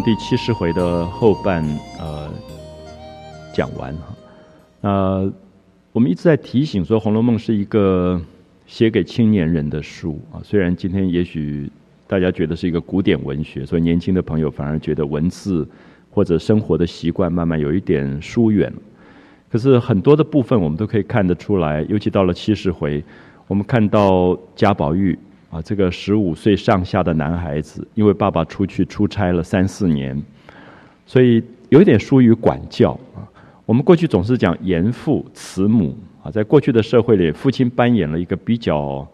《》第七十回的后半呃讲完哈。呃，我们一直在提醒说，《红楼梦》是一个写给青年人的书啊。虽然今天也许大家觉得是一个古典文学，所以年轻的朋友反而觉得文字或者生活的习惯慢慢有一点疏远。可是很多的部分我们都可以看得出来，尤其到了七十回，我们看到贾宝玉。啊，这个十五岁上下的男孩子，因为爸爸出去出差了三四年，所以有点疏于管教啊。我们过去总是讲严父慈母啊，在过去的社会里，父亲扮演了一个比较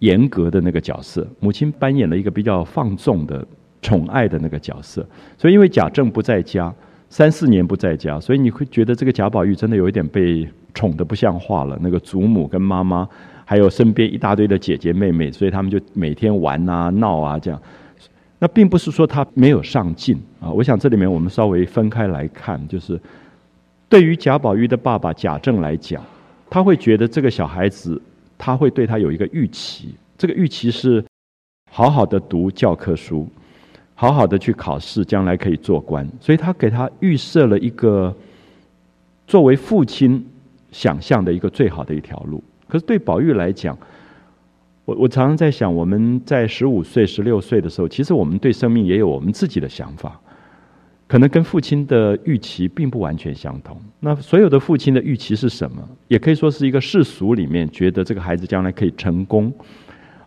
严格的那个角色，母亲扮演了一个比较放纵的宠爱的那个角色。所以，因为贾政不在家三四年不在家，所以你会觉得这个贾宝玉真的有一点被宠得不像话了。那个祖母跟妈妈。还有身边一大堆的姐姐妹妹，所以他们就每天玩啊闹啊这样。那并不是说他没有上进啊。我想这里面我们稍微分开来看，就是对于贾宝玉的爸爸贾政来讲，他会觉得这个小孩子他会对他有一个预期，这个预期是好好的读教科书，好好的去考试，将来可以做官。所以他给他预设了一个作为父亲想象的一个最好的一条路。可是对宝玉来讲，我我常常在想，我们在十五岁、十六岁的时候，其实我们对生命也有我们自己的想法，可能跟父亲的预期并不完全相同。那所有的父亲的预期是什么？也可以说是一个世俗里面觉得这个孩子将来可以成功，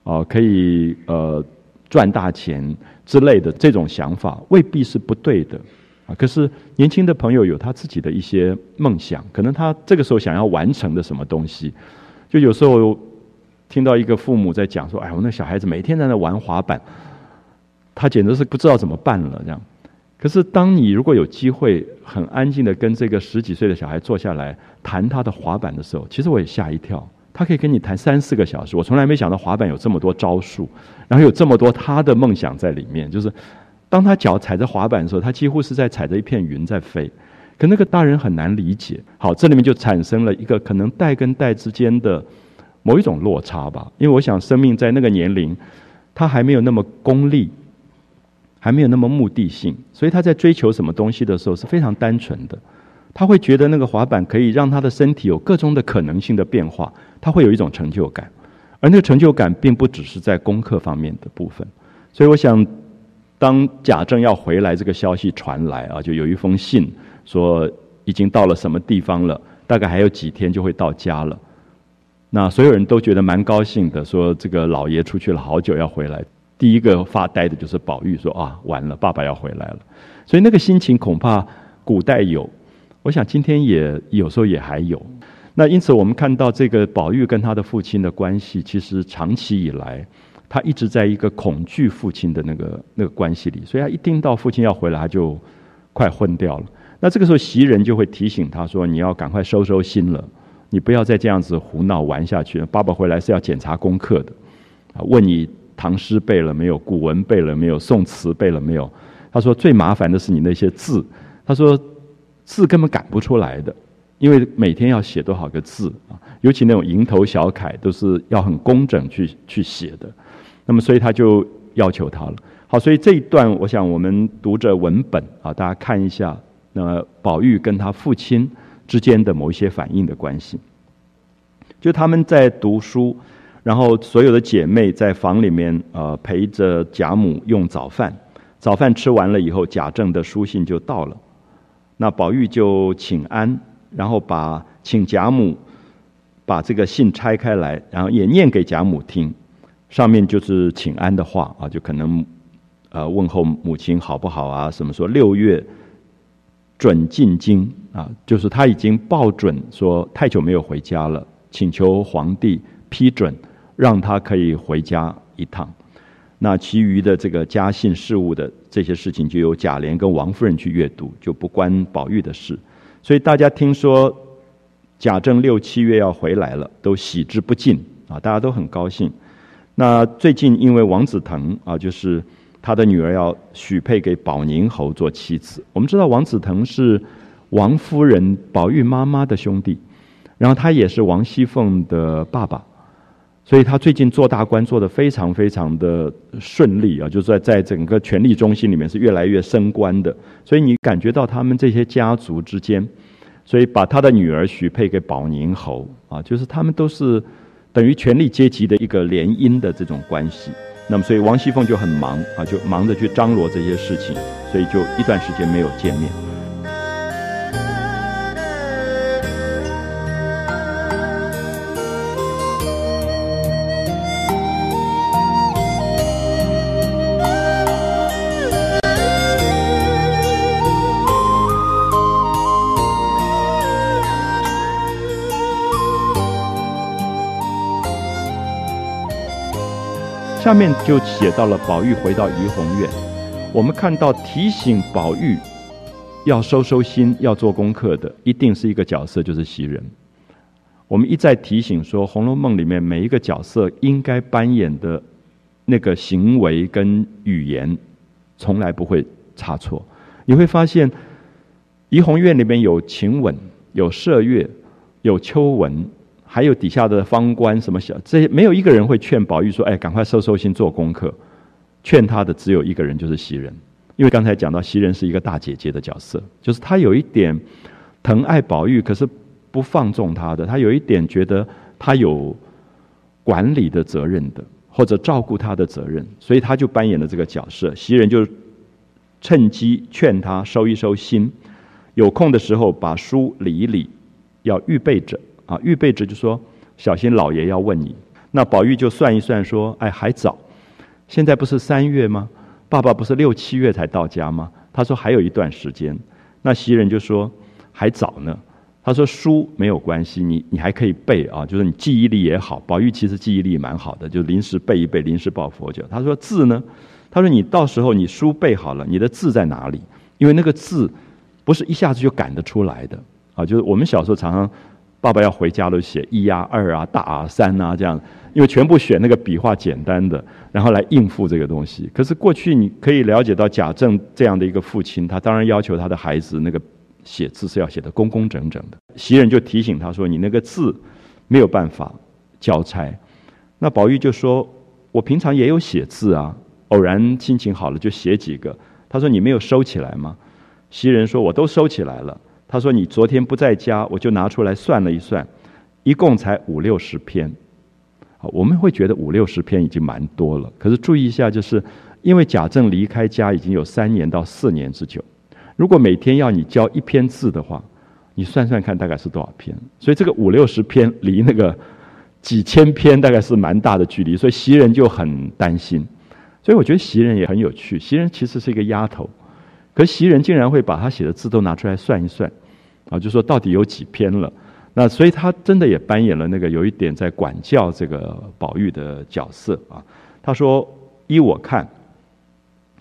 啊，可以呃赚大钱之类的这种想法，未必是不对的啊。可是年轻的朋友有他自己的一些梦想，可能他这个时候想要完成的什么东西。就有时候听到一个父母在讲说：“哎，我那小孩子每天在那玩滑板，他简直是不知道怎么办了。”这样。可是，当你如果有机会很安静的跟这个十几岁的小孩坐下来谈他的滑板的时候，其实我也吓一跳。他可以跟你谈三四个小时。我从来没想到滑板有这么多招数，然后有这么多他的梦想在里面。就是当他脚踩着滑板的时候，他几乎是在踩着一片云在飞。可那个大人很难理解，好，这里面就产生了一个可能代跟代之间的某一种落差吧。因为我想，生命在那个年龄，他还没有那么功利，还没有那么目的性，所以他在追求什么东西的时候是非常单纯的。他会觉得那个滑板可以让他的身体有各种的可能性的变化，他会有一种成就感，而那个成就感并不只是在功课方面的部分。所以，我想，当贾政要回来这个消息传来啊，就有一封信。说已经到了什么地方了？大概还有几天就会到家了。那所有人都觉得蛮高兴的，说这个老爷出去了好久要回来。第一个发呆的就是宝玉，说啊，完了，爸爸要回来了。所以那个心情恐怕古代有，我想今天也有时候也还有。那因此我们看到这个宝玉跟他的父亲的关系，其实长期以来他一直在一个恐惧父亲的那个那个关系里，所以他一听到父亲要回来，他就快昏掉了。那这个时候，袭人就会提醒他说：“你要赶快收收心了，你不要再这样子胡闹玩下去了。爸爸回来是要检查功课的，啊，问你唐诗背了没有，古文背了没有，宋词背了没有。他说最麻烦的是你那些字，他说字根本赶不出来的，因为每天要写多少个字啊，尤其那种蝇头小楷都是要很工整去去写的。那么，所以他就要求他了。好，所以这一段，我想我们读着文本啊，大家看一下。”那么，宝玉跟他父亲之间的某一些反应的关系，就他们在读书，然后所有的姐妹在房里面呃陪着贾母用早饭，早饭吃完了以后，贾政的书信就到了，那宝玉就请安，然后把请贾母把这个信拆开来，然后也念给贾母听，上面就是请安的话啊，就可能呃问候母亲好不好啊，什么说六月。准进京啊，就是他已经报准说太久没有回家了，请求皇帝批准，让他可以回家一趟。那其余的这个家信事务的这些事情，就由贾琏跟王夫人去阅读，就不关宝玉的事。所以大家听说贾政六七月要回来了，都喜之不尽啊，大家都很高兴。那最近因为王子腾啊，就是。他的女儿要许配给宝宁侯做妻子。我们知道王子腾是王夫人宝玉妈妈的兄弟，然后他也是王熙凤的爸爸。所以他最近做大官做得非常非常的顺利啊，就是在在整个权力中心里面是越来越升官的。所以你感觉到他们这些家族之间，所以把他的女儿许配给保宁侯啊，就是他们都是等于权力阶级的一个联姻的这种关系。那么所以王熙凤就很忙啊，就忙着去张罗这些事情，所以就一段时间没有见面。下面就写到了宝玉回到怡红院，我们看到提醒宝玉要收收心、要做功课的，一定是一个角色，就是袭人。我们一再提醒说，《红楼梦》里面每一个角色应该扮演的那个行为跟语言，从来不会差错。你会发现，怡红院里面有晴雯、有麝月、有秋纹。还有底下的方官什么小，这些没有一个人会劝宝玉说：“哎，赶快收收心，做功课。”劝他的只有一个人，就是袭人。因为刚才讲到，袭人是一个大姐姐的角色，就是她有一点疼爱宝玉，可是不放纵他的，她有一点觉得他有管理的责任的，或者照顾他的责任，所以他就扮演了这个角色。袭人就趁机劝他收一收心，有空的时候把书理一理，要预备着。啊，预备着就说小心老爷要问你。那宝玉就算一算说，哎，还早，现在不是三月吗？爸爸不是六七月才到家吗？他说还有一段时间。那袭人就说还早呢。他说书没有关系，你你还可以背啊，就是你记忆力也好。宝玉其实记忆力蛮好的，就临时背一背，临时抱佛脚。他说字呢？他说你到时候你书背好了，你的字在哪里？因为那个字不是一下子就赶得出来的啊。就是我们小时候常常。爸爸要回家都写一啊二啊大啊三啊这样，因为全部选那个笔画简单的，然后来应付这个东西。可是过去你可以了解到贾政这样的一个父亲，他当然要求他的孩子那个写字是要写的工工整整的。袭人就提醒他说：“你那个字没有办法交差。”那宝玉就说：“我平常也有写字啊，偶然心情好了就写几个。”他说：“你没有收起来吗？”袭人说：“我都收起来了。”他说：“你昨天不在家，我就拿出来算了一算，一共才五六十篇。好，我们会觉得五六十篇已经蛮多了。可是注意一下，就是因为贾政离开家已经有三年到四年之久，如果每天要你教一篇字的话，你算算看大概是多少篇？所以这个五六十篇离那个几千篇大概是蛮大的距离，所以袭人就很担心。所以我觉得袭人也很有趣，袭人其实是一个丫头。”可袭人竟然会把他写的字都拿出来算一算，啊，就说到底有几篇了。那所以他真的也扮演了那个有一点在管教这个宝玉的角色啊。他说：“依我看，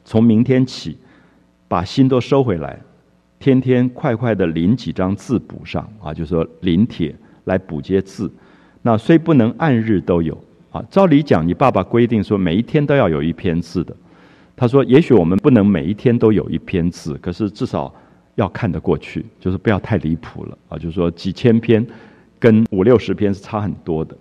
从明天起，把心都收回来，天天快快的临几张字补上啊，就说临帖来补些字。那虽不能按日都有啊，照理讲，你爸爸规定说每一天都要有一篇字的。”他说：“也许我们不能每一天都有一篇字，可是至少要看得过去，就是不要太离谱了啊！就是说几千篇跟五六十篇是差很多的。”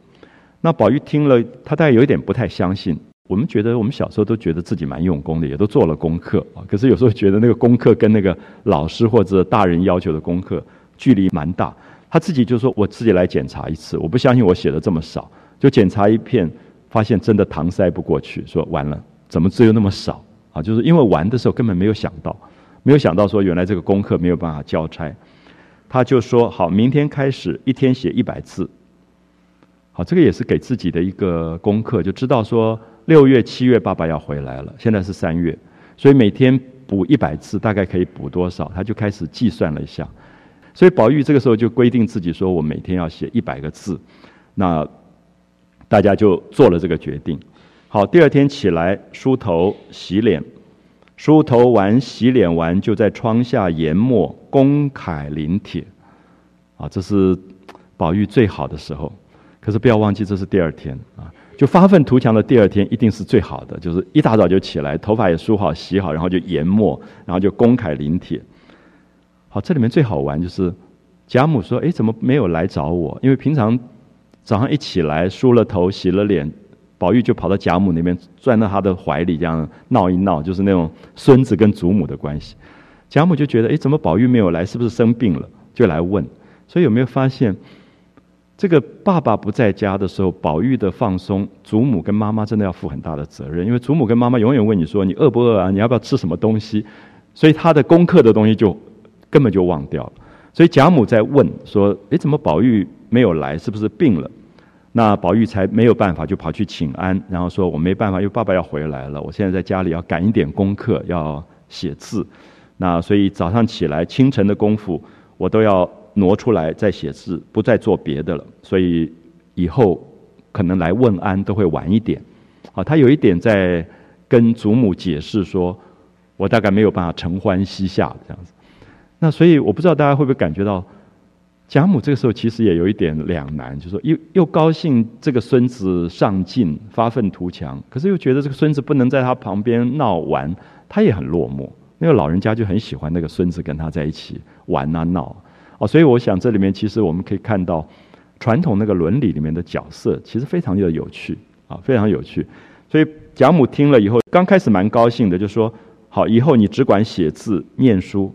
那宝玉听了，他大概有一点不太相信。我们觉得，我们小时候都觉得自己蛮用功的，也都做了功课啊。可是有时候觉得那个功课跟那个老师或者大人要求的功课距离蛮大。他自己就说：“我自己来检查一次，我不相信我写的这么少，就检查一片，发现真的搪塞不过去，说完了。”怎么只有那么少啊？就是因为玩的时候根本没有想到，没有想到说原来这个功课没有办法交差，他就说好，明天开始一天写一百字。好，这个也是给自己的一个功课，就知道说六月、七月爸爸要回来了，现在是三月，所以每天补一百字，大概可以补多少？他就开始计算了一下，所以宝玉这个时候就规定自己说，我每天要写一百个字，那大家就做了这个决定。好，第二天起来梳头洗脸，梳头完洗脸完，就在窗下研墨公楷临帖，啊，这是宝玉最好的时候。可是不要忘记，这是第二天啊，就发愤图强的第二天一定是最好的，就是一大早就起来，头发也梳好洗好，然后就研墨，然后就公楷临帖。好，这里面最好玩就是贾母说：“哎，怎么没有来找我？因为平常早上一起来梳了头洗了脸，宝玉就跑到贾母那边钻到他的怀里，这样闹一闹，就是那种孙子跟祖母的关系。贾母就觉得，哎，怎么宝玉没有来？是不是生病了？就来问。所以有没有发现，这个爸爸不在家的时候，宝玉的放松，祖母跟妈妈真的要负很大的责任，因为祖母跟妈妈永远问你说，你饿不饿啊？你要不要吃什么东西？所以他的功课的东西就根本就忘掉了。所以贾母在问说，哎，怎么宝玉没有来？是不是病了？那宝玉才没有办法，就跑去请安，然后说我没办法，因为爸爸要回来了，我现在在家里要赶一点功课，要写字。那所以早上起来清晨的功夫，我都要挪出来再写字，不再做别的了。所以以后可能来问安都会晚一点。啊，他有一点在跟祖母解释说，我大概没有办法承欢膝下这样子。那所以我不知道大家会不会感觉到，贾母这个时候其实也有一点两难，就说又又高兴这个孙子上进发愤图强，可是又觉得这个孙子不能在他旁边闹玩，他也很落寞。那个老人家就很喜欢那个孙子跟他在一起玩啊闹，哦，所以我想这里面其实我们可以看到传统那个伦理里面的角色其实非常的有趣啊，非常有趣。所以贾母听了以后，刚开始蛮高兴的，就说：“好，以后你只管写字念书，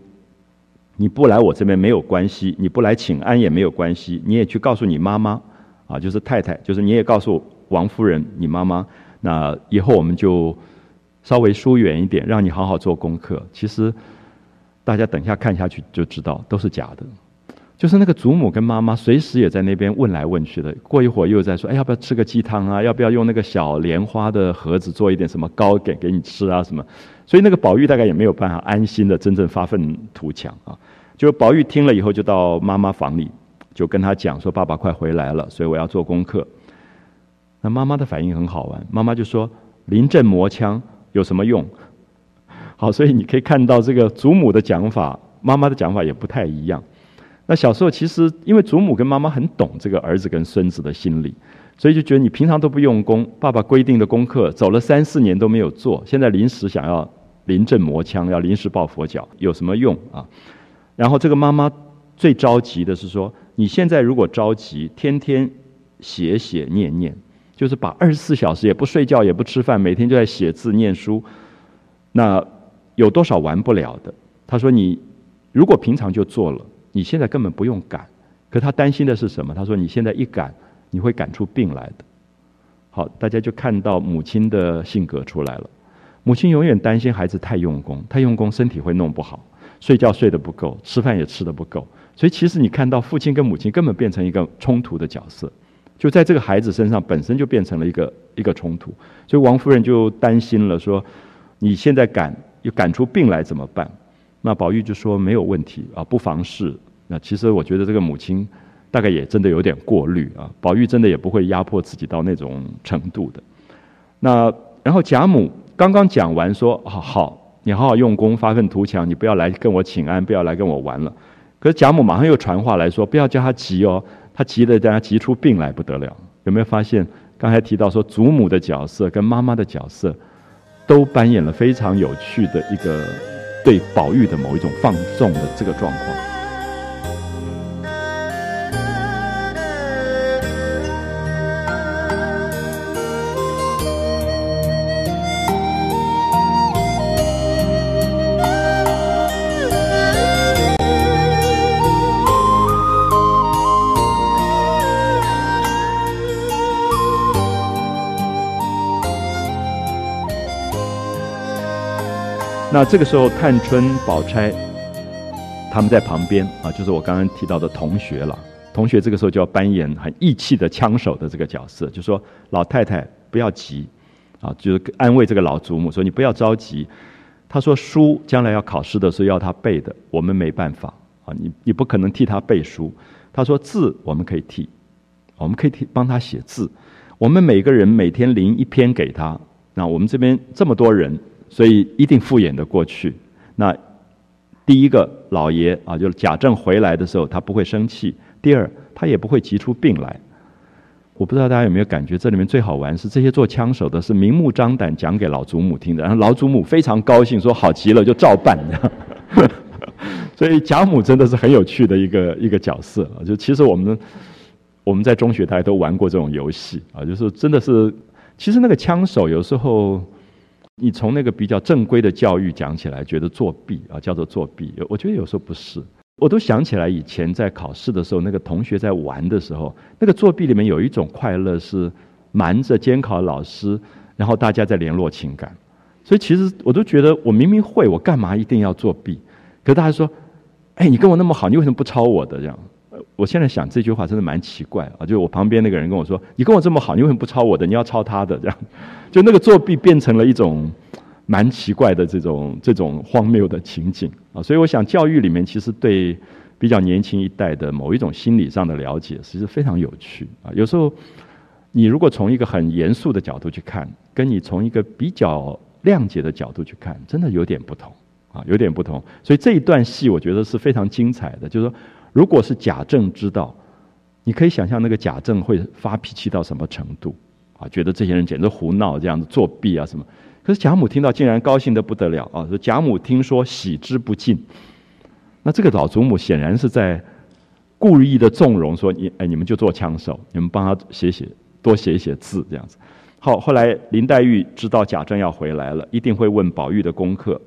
你不来我这边没有关系，你不来请安也没有关系，你也去告诉你妈妈啊，就是太太，就是你也告诉王夫人你妈妈，那以后我们就。”稍微疏远一点，让你好好做功课。其实，大家等一下看下去就知道，都是假的。就是那个祖母跟妈妈随时也在那边问来问去的。过一会儿又在说：“哎，要不要吃个鸡汤啊？要不要用那个小莲花的盒子做一点什么糕点给你吃啊？什么？”所以那个宝玉大概也没有办法安心的真正发愤图强啊。就宝玉听了以后，就到妈妈房里，就跟他讲说：“爸爸快回来了，所以我要做功课。”那妈妈的反应很好玩，妈妈就说：“临阵磨枪。”有什么用？好，所以你可以看到这个祖母的讲法，妈妈的讲法也不太一样。那小时候其实因为祖母跟妈妈很懂这个儿子跟孙子的心理，所以就觉得你平常都不用功，爸爸规定的功课走了三四年都没有做，现在临时想要临阵磨枪，要临时抱佛脚，有什么用啊？然后这个妈妈最着急的是说，你现在如果着急，天天写写念念。就是把二十四小时也不睡觉也不吃饭，每天就在写字念书，那有多少完不了的？他说：“你如果平常就做了，你现在根本不用赶。可他担心的是什么？他说：你现在一赶，你会赶出病来的。好，大家就看到母亲的性格出来了。母亲永远担心孩子太用功，太用功身体会弄不好，睡觉睡得不够，吃饭也吃得不够。所以其实你看到父亲跟母亲根本变成一个冲突的角色。”就在这个孩子身上，本身就变成了一个一个冲突，所以王夫人就担心了，说：“你现在赶又赶出病来怎么办？”那宝玉就说：“没有问题啊，不妨事。”那其实我觉得这个母亲大概也真的有点过虑啊，宝玉真的也不会压迫自己到那种程度的。那然后贾母刚刚讲完说：“好好，你好好用功，发愤图强，你不要来跟我请安，不要来跟我玩了。”可是贾母马上又传话来说：“不要叫他急哦。”他急得大家急出病来不得了，有没有发现？刚才提到说祖母的角色跟妈妈的角色，都扮演了非常有趣的一个对宝玉的某一种放纵的这个状况。那这个时候，探春、宝钗他们在旁边啊，就是我刚刚提到的同学了。同学这个时候就要扮演很义气的枪手的这个角色，就说：“老太太不要急，啊，就是安慰这个老祖母说你不要着急。”他说：“书将来要考试的时候要他背的，我们没办法啊，你你不可能替他背书。”他说：“字我们可以替，我们可以替帮他写字。我们每个人每天临一篇给他，那我们这边这么多人。”所以一定复演的过去。那第一个老爷啊，就是贾政回来的时候，他不会生气；第二，他也不会急出病来。我不知道大家有没有感觉，这里面最好玩是这些做枪手的，是明目张胆讲给老祖母听的，然后老祖母非常高兴，说好极了，就照办。所以贾母真的是很有趣的一个一个角色啊！就其实我们我们在中学大家都玩过这种游戏啊，就是真的是，其实那个枪手有时候，你从那个比较正规的教育讲起来，觉得作弊啊，叫做作弊。我觉得有时候不是，我都想起来以前在考试的时候，那个同学在玩的时候，那个作弊里面有一种快乐是瞒着监考老师，然后大家在联络情感。所以其实我都觉得，我明明会，我干嘛一定要作弊？可大家说，哎，你跟我那么好，你为什么不抄我的这样？我现在想这句话真的蛮奇怪啊！就我旁边那个人跟我说：“你跟我这么好，你为什么不抄我的？你要抄他的。”这样，就那个作弊变成了一种蛮奇怪的这种这种荒谬的情景啊！所以我想，教育里面其实对比较年轻一代的某一种心理上的了解，其实非常有趣啊！有时候你如果从一个很严肃的角度去看，跟你从一个比较谅解的角度去看，真的有点不同啊，有点不同。所以这一段戏，我觉得是非常精彩的，就是说。如果是贾政知道，你可以想象那个贾政会发脾气到什么程度啊？觉得这些人简直胡闹，这样子作弊啊什么？可是贾母听到竟然高兴的不得了啊！说贾母听说喜之不尽。那这个老祖母显然是在故意的纵容，说你哎你们就做枪手，你们帮他写写多写一写字这样子。好，后来林黛玉知道贾政要回来了，一定会问宝玉的功课。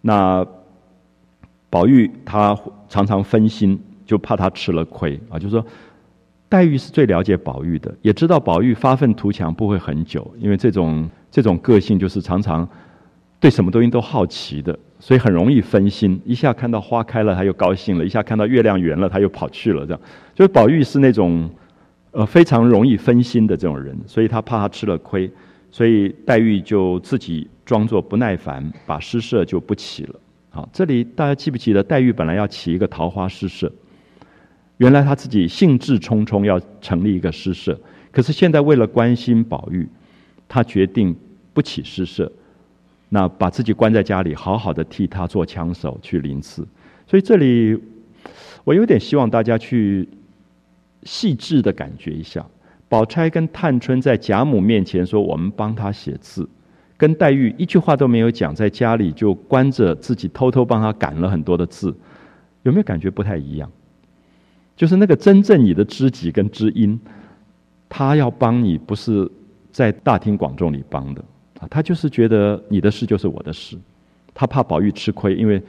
那。宝玉他常常分心，就怕他吃了亏啊。就说，黛玉是最了解宝玉的，也知道宝玉发愤图强不会很久，因为这种这种个性就是常常对什么东西都好奇的，所以很容易分心。一下看到花开了，他又高兴了；一下看到月亮圆了，他又跑去了。这样，就是宝玉是那种呃非常容易分心的这种人，所以他怕他吃了亏，所以黛玉就自己装作不耐烦，把诗社就不起了。好，这里大家记不记得，黛玉本来要起一个桃花诗社，原来她自己兴致冲冲要成立一个诗社，可是现在为了关心宝玉，她决定不起诗社，那把自己关在家里，好好的替他做枪手去临刺。所以这里我有点希望大家去细致的感觉一下，宝钗跟探春在贾母面前说：“我们帮他写字。”跟黛玉一句话都没有讲，在家里就关着自己，偷偷帮他赶了很多的字，有没有感觉不太一样？就是那个真正你的知己跟知音，他要帮你，不是在大庭广众里帮的啊，他就是觉得你的事就是我的事，他怕宝玉吃亏，因为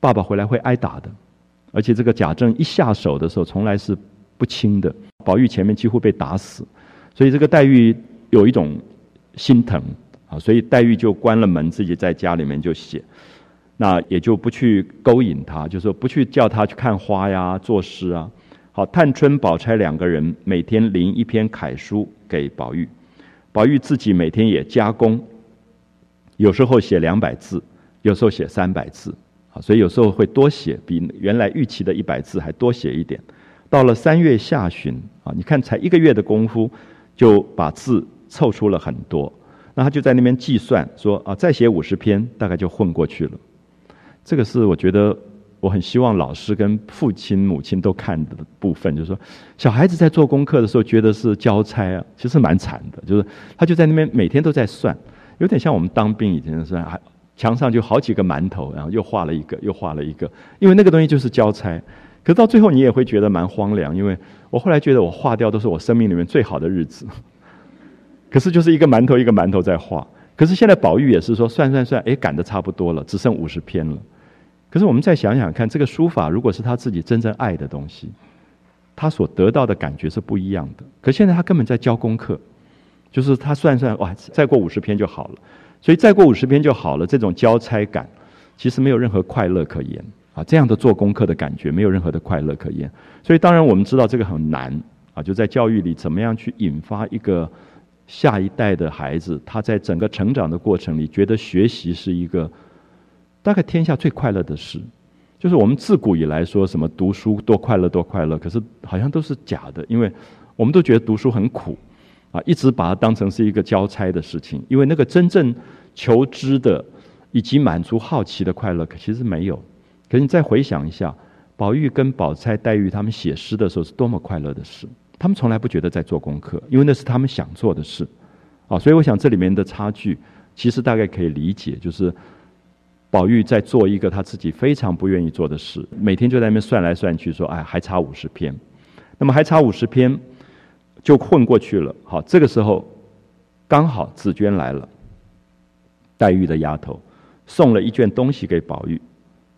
爸爸回来会挨打的，而且这个贾政一下手的时候，从来是不轻的，宝玉前面几乎被打死，所以这个黛玉有一种心疼。啊，所以黛玉就关了门，自己在家里面就写，那也就不去勾引他，就说不去叫他去看花呀、作诗啊。好，探春、宝钗两个人每天临一篇楷书给宝玉，宝玉自己每天也加工，有时候写两百字，有时候写三百字，啊，所以有时候会多写，比原来预期的一百字还多写一点。到了三月下旬，啊，你看才一个月的功夫，就把字凑出了很多。那他就在那边计算说啊，再写五十篇，大概就混过去了。这个是我觉得我很希望老师跟父亲、母亲都看的部分，就是说，小孩子在做功课的时候觉得是交差啊，其实蛮惨的。就是他就在那边每天都在算，有点像我们当兵以前的算，墙上就好几个馒头，然后又画了一个，又画了一个，因为那个东西就是交差。可到最后你也会觉得蛮荒凉，因为我后来觉得我划掉都是我生命里面最好的日子。可是就是一个馒头一个馒头在画，可是现在宝玉也是说算算算，哎，赶得差不多了，只剩五十篇了。可是我们再想想看，这个书法如果是他自己真正爱的东西，他所得到的感觉是不一样的。可现在他根本在教功课，就是他算算哇，再过五十篇就好了，所以再过五十篇就好了。这种交差感，其实没有任何快乐可言啊！这样的做功课的感觉，没有任何的快乐可言。所以当然我们知道这个很难啊，就在教育里怎么样去引发一个。下一代的孩子，他在整个成长的过程里，觉得学习是一个大概天下最快乐的事。就是我们自古以来说什么读书多快乐多快乐，可是好像都是假的，因为我们都觉得读书很苦啊，一直把它当成是一个交差的事情。因为那个真正求知的以及满足好奇的快乐，可其实没有。可是你再回想一下，宝玉跟宝钗、黛玉他们写诗的时候，是多么快乐的事。他们从来不觉得在做功课，因为那是他们想做的事，啊，所以我想这里面的差距，其实大概可以理解，就是宝玉在做一个他自己非常不愿意做的事，每天就在那边算来算去，说，哎，还差五十篇。那么还差五十篇就混过去了。好，这个时候刚好紫娟来了，黛玉的丫头送了一卷东西给宝玉。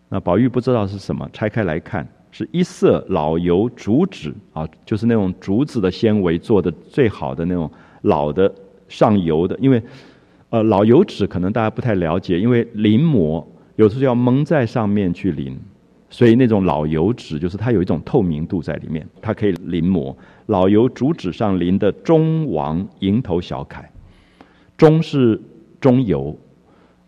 那宝玉不知道是什么，拆开来看，是一色老油竹纸啊，就是那种竹子的纤维做的最好的那种老的上油的。因为呃老油纸可能大家不太了解，因为临摹有时候要蒙在上面去临，所以那种老油纸就是它有一种透明度在里面，它可以临摹。老油竹纸上临的中王蝇头小楷，中是中游，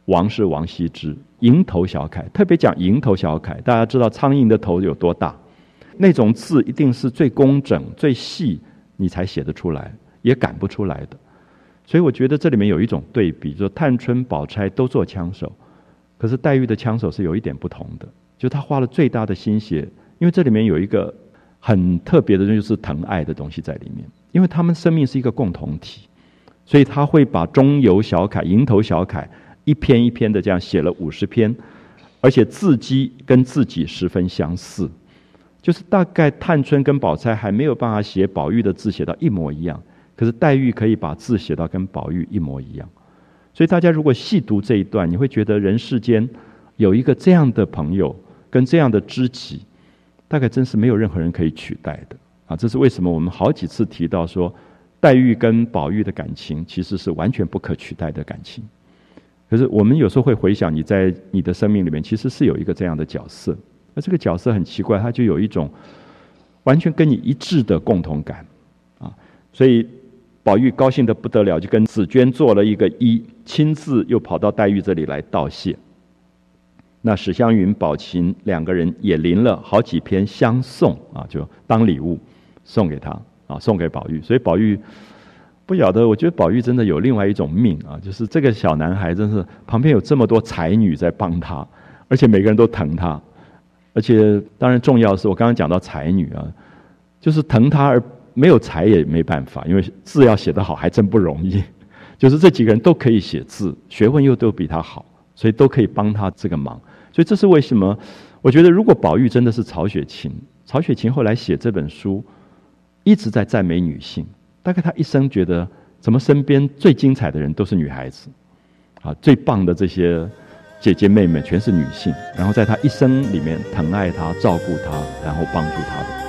王是王羲之。蝇头小楷，特别讲蝇头小楷，大家知道苍蝇的头有多大？那种字一定是最工整、最细，你才写得出来，也赶不出来的。所以我觉得这里面有一种对比，说探春、宝钗都做枪手，可是黛玉的枪手是有一点不同的，就她花了最大的心血，因为这里面有一个很特别的，就是疼爱的东西在里面，因为他们生命是一个共同体，所以他会把中游小楷、蝇头小楷。一篇一篇的这样写了五十篇，而且字迹跟自己十分相似，就是大概探春跟宝钗还没有办法写宝玉的字写到一模一样，可是黛玉可以把字写到跟宝玉一模一样。所以大家如果细读这一段，你会觉得人世间有一个这样的朋友跟这样的知己，大概真是没有任何人可以取代的啊！这是为什么我们好几次提到说，黛玉跟宝玉的感情其实是完全不可取代的感情。可是我们有时候会回想，你在你的生命里面其实是有一个这样的角色，那这个角色很奇怪，他就有一种完全跟你一致的共同感，啊，所以宝玉高兴的不得了，就跟紫娟做了一个揖，亲自又跑到黛玉这里来道谢。那史湘云、宝琴两个人也临了好几篇相送啊，就当礼物送给他啊，送给宝玉，所以宝玉。不晓得，我觉得宝玉真的有另外一种命啊，就是这个小男孩真是旁边有这么多才女在帮他，而且每个人都疼他，而且当然重要的是我刚刚讲到才女啊，就是疼他而没有才也没办法，因为字要写得好还真不容易。就是这几个人都可以写字，学问又都比他好，所以都可以帮他这个忙。所以这是为什么？我觉得如果宝玉真的是曹雪芹，曹雪芹后来写这本书一直在赞美女性。大概他一生觉得，怎么身边最精彩的人都是女孩子，啊，最棒的这些姐姐妹妹全是女性，然后在他一生里面疼爱他、照顾他，然后帮助他的。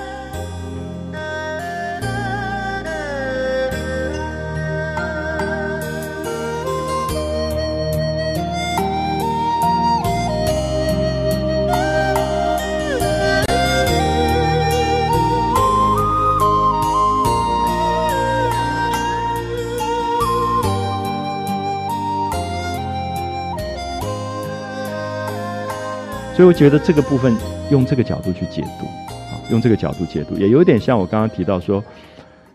所以我觉得这个部分用这个角度去解读，啊，用这个角度解读，也有点像我刚刚提到说，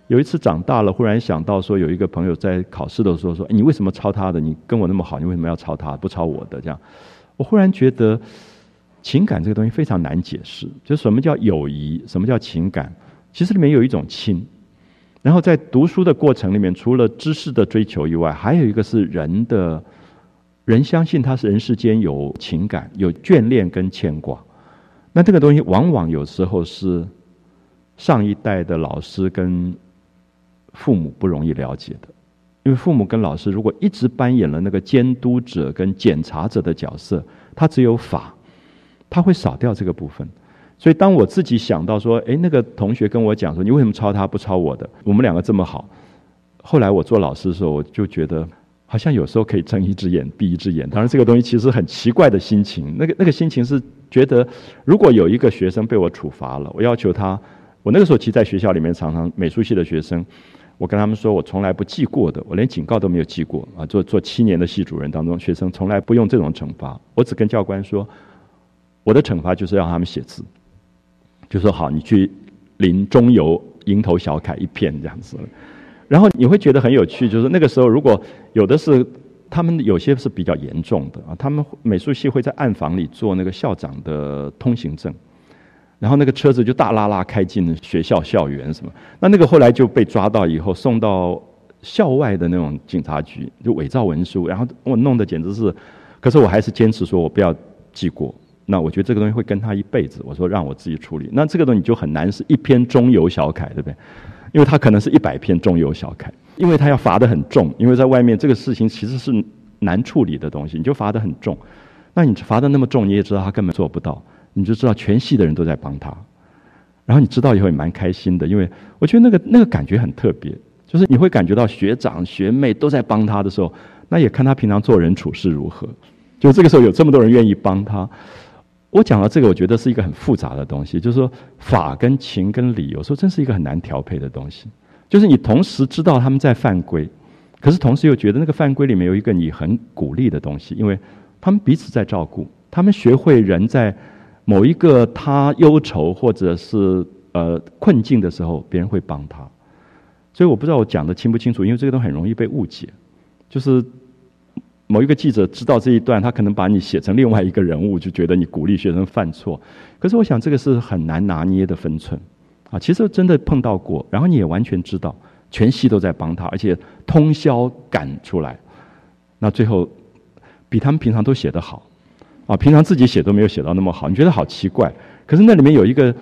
有一次长大了，忽然想到说，有一个朋友在考试的时候说：“你为什么抄他的？你跟我那么好，你为什么要抄他，不抄我的？”这样，我忽然觉得情感这个东西非常难解释，就什么叫友谊，什么叫情感？其实里面有一种亲，然后在读书的过程里面，除了知识的追求以外，还有一个是人的。人相信他是人世间有情感、有眷恋跟牵挂，那这个东西往往有时候是上一代的老师跟父母不容易了解的，因为父母跟老师如果一直扮演了那个监督者跟检查者的角色，他只有法，他会少掉这个部分。所以当我自己想到说，哎，那个同学跟我讲说，你为什么抄他不抄我的？我们两个这么好，后来我做老师的时候，我就觉得。好像有时候可以睁一只眼闭一只眼，当然这个东西其实很奇怪的心情。那个那个心情是觉得，如果有一个学生被我处罚了，我要求他，我那个时候其实在学校里面常常美术系的学生，我跟他们说我从来不记过的，我连警告都没有记过啊。做做七年的系主任当中，学生从来不用这种惩罚，我只跟教官说，我的惩罚就是让他们写字，就说好，你去临中游蝇头小楷一片这样子。然后你会觉得很有趣，就是那个时候，如果有的是他们有些是比较严重的啊，他们美术系会在暗房里做那个校长的通行证，然后那个车子就大拉拉开进学校校园什么，那那个后来就被抓到以后送到校外的那种警察局，就伪造文书，然后我弄得简直是，可是我还是坚持说我不要记过，那我觉得这个东西会跟他一辈子。我说让我自己处理，那这个东西就很难是一篇中游小楷，对不对？因为他可能是一百篇中游小楷，因为他要罚得很重，因为在外面这个事情其实是难处理的东西，你就罚得很重。那你罚得那么重，你也知道他根本做不到，你就知道全系的人都在帮他。然后你知道以后也蛮开心的，因为我觉得那个那个感觉很特别，就是你会感觉到学长学妹都在帮他的时候，那也看他平常做人处事如何。就这个时候有这么多人愿意帮他，我讲到这个，我觉得是一个很复杂的东西，就是说法跟情跟理，有时候真是一个很难调配的东西。就是你同时知道他们在犯规，可是同时又觉得那个犯规里面有一个你很鼓励的东西，因为他们彼此在照顾，他们学会人在。某一个他忧愁或者是呃困境的时候，别人会帮他，所以我不知道我讲的清不清楚，因为这个都很容易被误解。就是某一个记者知道这一段，他可能把你写成另外一个人物，就觉得你鼓励学生犯错。可是我想这个是很难拿捏的分寸啊。其实真的碰到过，然后你也完全知道，全系都在帮他，而且通宵赶出来，那最后比他们平常都写得好。啊，平常自己写都没有写到那么好，你觉得好奇怪。可是那里面有一个，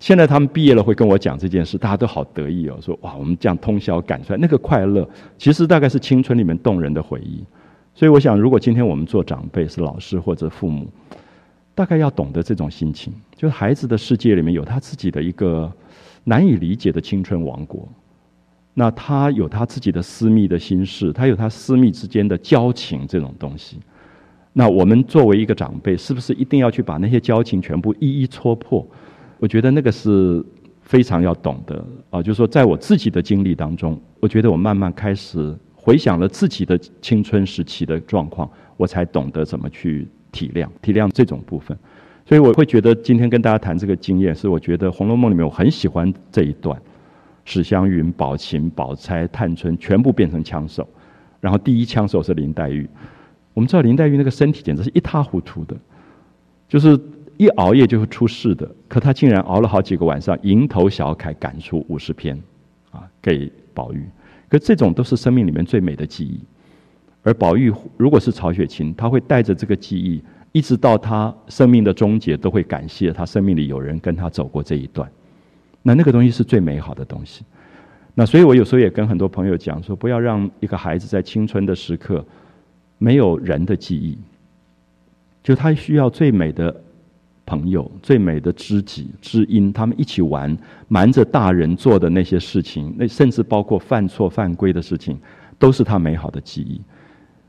现在他们毕业了会跟我讲这件事，大家都好得意哦，说哇，我们这样通宵赶出来，那个快乐，其实大概是青春里面动人的回忆。所以我想，如果今天我们做长辈，是老师或者父母，大概要懂得这种心情，就是孩子的世界里面有他自己的一个难以理解的青春王国，那他有他自己的私密的心事，他有他私密之间的交情这种东西。那我们作为一个长辈，是不是一定要去把那些交情全部一一戳破？我觉得那个是非常要懂的啊。就是说，在我自己的经历当中，我觉得我慢慢开始回想了自己的青春时期的状况，我才懂得怎么去体谅、体谅这种部分。所以我会觉得今天跟大家谈这个经验，是我觉得《红楼梦》里面我很喜欢这一段：史湘云、宝琴、宝钗、探春全部变成枪手，然后第一枪手是林黛玉。我们知道林黛玉那个身体简直是一塌糊涂的，就是一熬夜就会出事的。可她竟然熬了好几个晚上，蝇头小楷赶出五十篇，啊，给宝玉。可这种都是生命里面最美的记忆。而宝玉如果是曹雪芹，他会带着这个记忆，一直到他生命的终结，都会感谢他生命里有人跟他走过这一段。那那个东西是最美好的东西。那所以我有时候也跟很多朋友讲说，不要让一个孩子在青春的时刻。没有人的记忆，就他需要最美的朋友、最美的知己知音，他们一起玩，瞒着大人做的那些事情，那甚至包括犯错犯规的事情，都是他美好的记忆。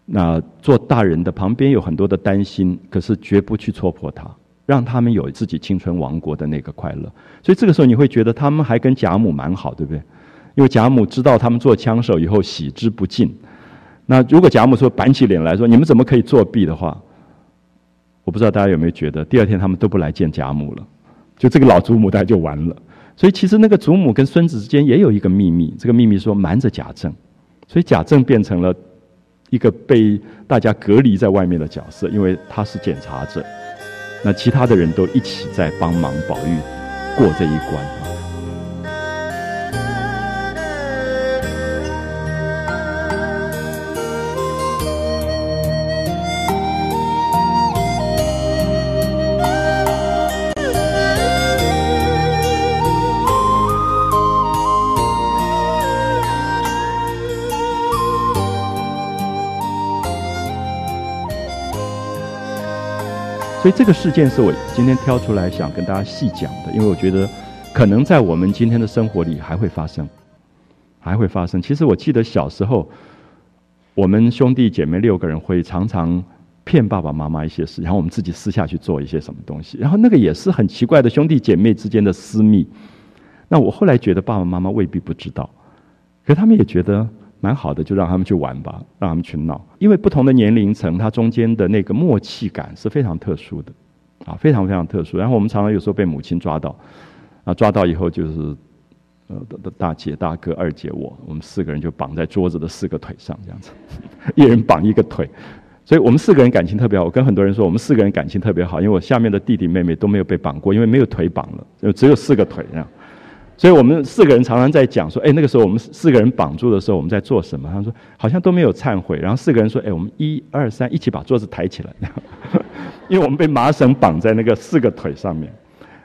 那做大人的旁边有很多的担心，可是绝不去戳破他，让他们有自己青春王国的那个快乐。所以这个时候你会觉得他们还跟贾母蛮好，对不对？因为贾母知道他们做枪手以后喜之不尽。那如果贾母说板起脸来说你们怎么可以作弊的话，我不知道大家有没有觉得第二天他们都不来见贾母了，就这个老祖母大家就完了。所以其实那个祖母跟孙子之间也有一个秘密，这个秘密说瞒着贾政，所以贾政变成了一个被大家隔离在外面的角色，因为他是检查者，那其他的人都一起在帮忙宝玉过这一关。所以这个事件是我今天挑出来想跟大家细讲的，因为我觉得可能在我们今天的生活里还会发生，还会发生。其实我记得小时候，我们兄弟姐妹六个人会常常骗爸爸妈妈一些事，然后我们自己私下去做一些什么东西，然后那个也是很奇怪的兄弟姐妹之间的私密。那我后来觉得爸爸妈妈未必不知道，可他们也觉得。蛮好的，就让他们去玩吧，让他们去闹。因为不同的年龄层，它中间的那个默契感是非常特殊的，啊，非常非常特殊。然后我们常常有时候被母亲抓到，啊，抓到以后就是，呃，大姐、大哥、二姐我，我们四个人就绑在桌子的四个腿上，这样子，一人绑一个腿。所以我们四个人感情特别好。我跟很多人说，我们四个人感情特别好，因为我下面的弟弟妹妹都没有被绑过，因为没有腿绑了，就只有四个腿这样。所以我们四个人常常在讲说，哎，那个时候我们四个人绑住的时候，我们在做什么？他说好像都没有忏悔。然后四个人说，哎，我们一二三，一起把桌子抬起来。因为我们被麻绳绑在那个四个腿上面。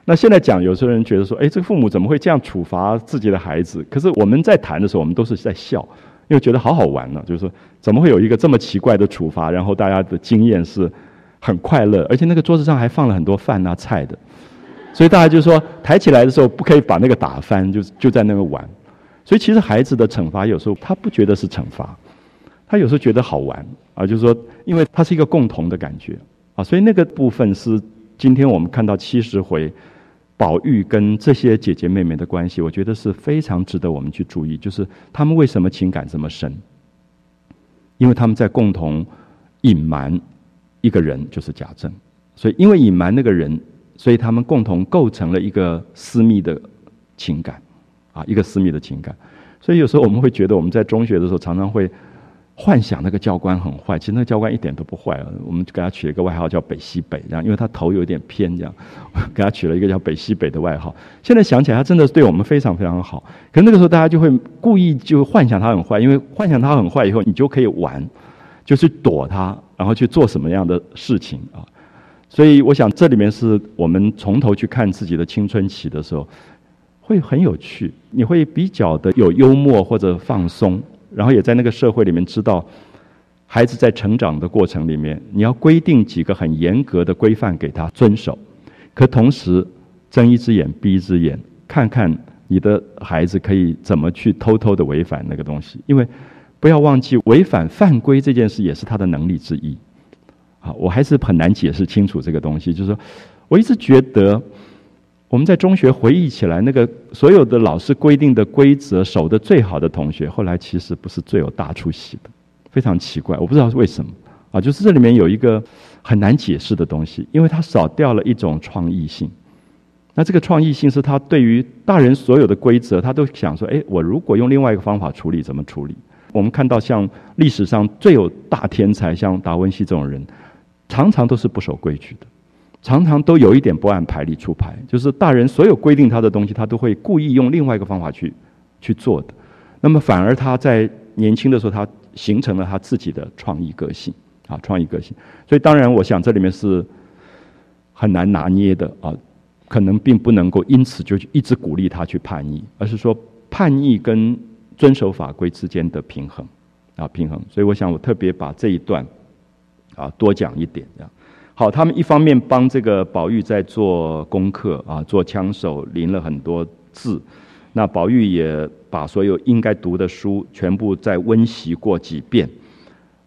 那现在讲，有时候人觉得说，哎，这个父母怎么会这样处罚自己的孩子？可是我们在谈的时候，我们都是在笑，因为觉得好好玩呢。就是说，怎么会有一个这么奇怪的处罚？然后大家的经验是很快乐，而且那个桌子上还放了很多饭啊菜的，所以大家就说，抬起来的时候不可以把那个打翻，就就在那个玩。所以其实孩子的惩罚有时候他不觉得是惩罚，他有时候觉得好玩啊，就是说，因为他是一个共同的感觉啊，所以那个部分是今天我们看到七十回。宝玉跟这些姐姐妹妹的关系，我觉得是非常值得我们去注意。就是他们为什么情感这么深？因为他们在共同隐瞒一个人，就是贾政。所以因为隐瞒那个人，所以他们共同构成了一个私密的情感，啊，一个私密的情感。所以有时候我们会觉得，我们在中学的时候常常会。幻想那个教官很坏，其实那个教官一点都不坏啊。我们给他取了一个外号叫“北西北”，这样，因为他头有点偏，这样，给他取了一个叫“北西北”的外号。现在想起来，他真的是对我们非常非常好。可是那个时候，大家就会故意就幻想他很坏，因为幻想他很坏以后，你就可以玩，就去躲他，然后去做什么样的事情啊？所以，我想这里面是我们从头去看自己的青春期的时候，会很有趣，你会比较的有幽默或者放松。然后也在那个社会里面知道，孩子在成长的过程里面，你要规定几个很严格的规范给他遵守，可同时睁一只眼闭一只眼，看看你的孩子可以怎么去偷偷的违反那个东西。因为不要忘记，违反犯规这件事也是他的能力之一。好，我还是很难解释清楚这个东西。就是说，我一直觉得。我们在中学回忆起来，那个所有的老师规定的规则守得最好的同学，后来其实不是最有大出息的，非常奇怪，我不知道是为什么啊。就是这里面有一个很难解释的东西，因为他少掉了一种创意性。那这个创意性是他对于大人所有的规则，他都想说：哎，我如果用另外一个方法处理，怎么处理？我们看到像历史上最有大天才，像达文西这种人，常常都是不守规矩的。常常都有一点不按牌理出牌，就是大人所有规定他的东西，他都会故意用另外一个方法去去做的。那么反而他在年轻的时候，他形成了他自己的创意个性啊，创意个性。所以当然，我想这里面是很难拿捏的啊，可能并不能够因此就一直鼓励他去叛逆，而是说叛逆跟遵守法规之间的平衡啊，平衡。所以我想我特别把这一段啊多讲一点这样。好，他们一方面帮这个宝玉在做功课啊，做枪手，临了很多字。那宝玉也把所有应该读的书全部再温习过几遍。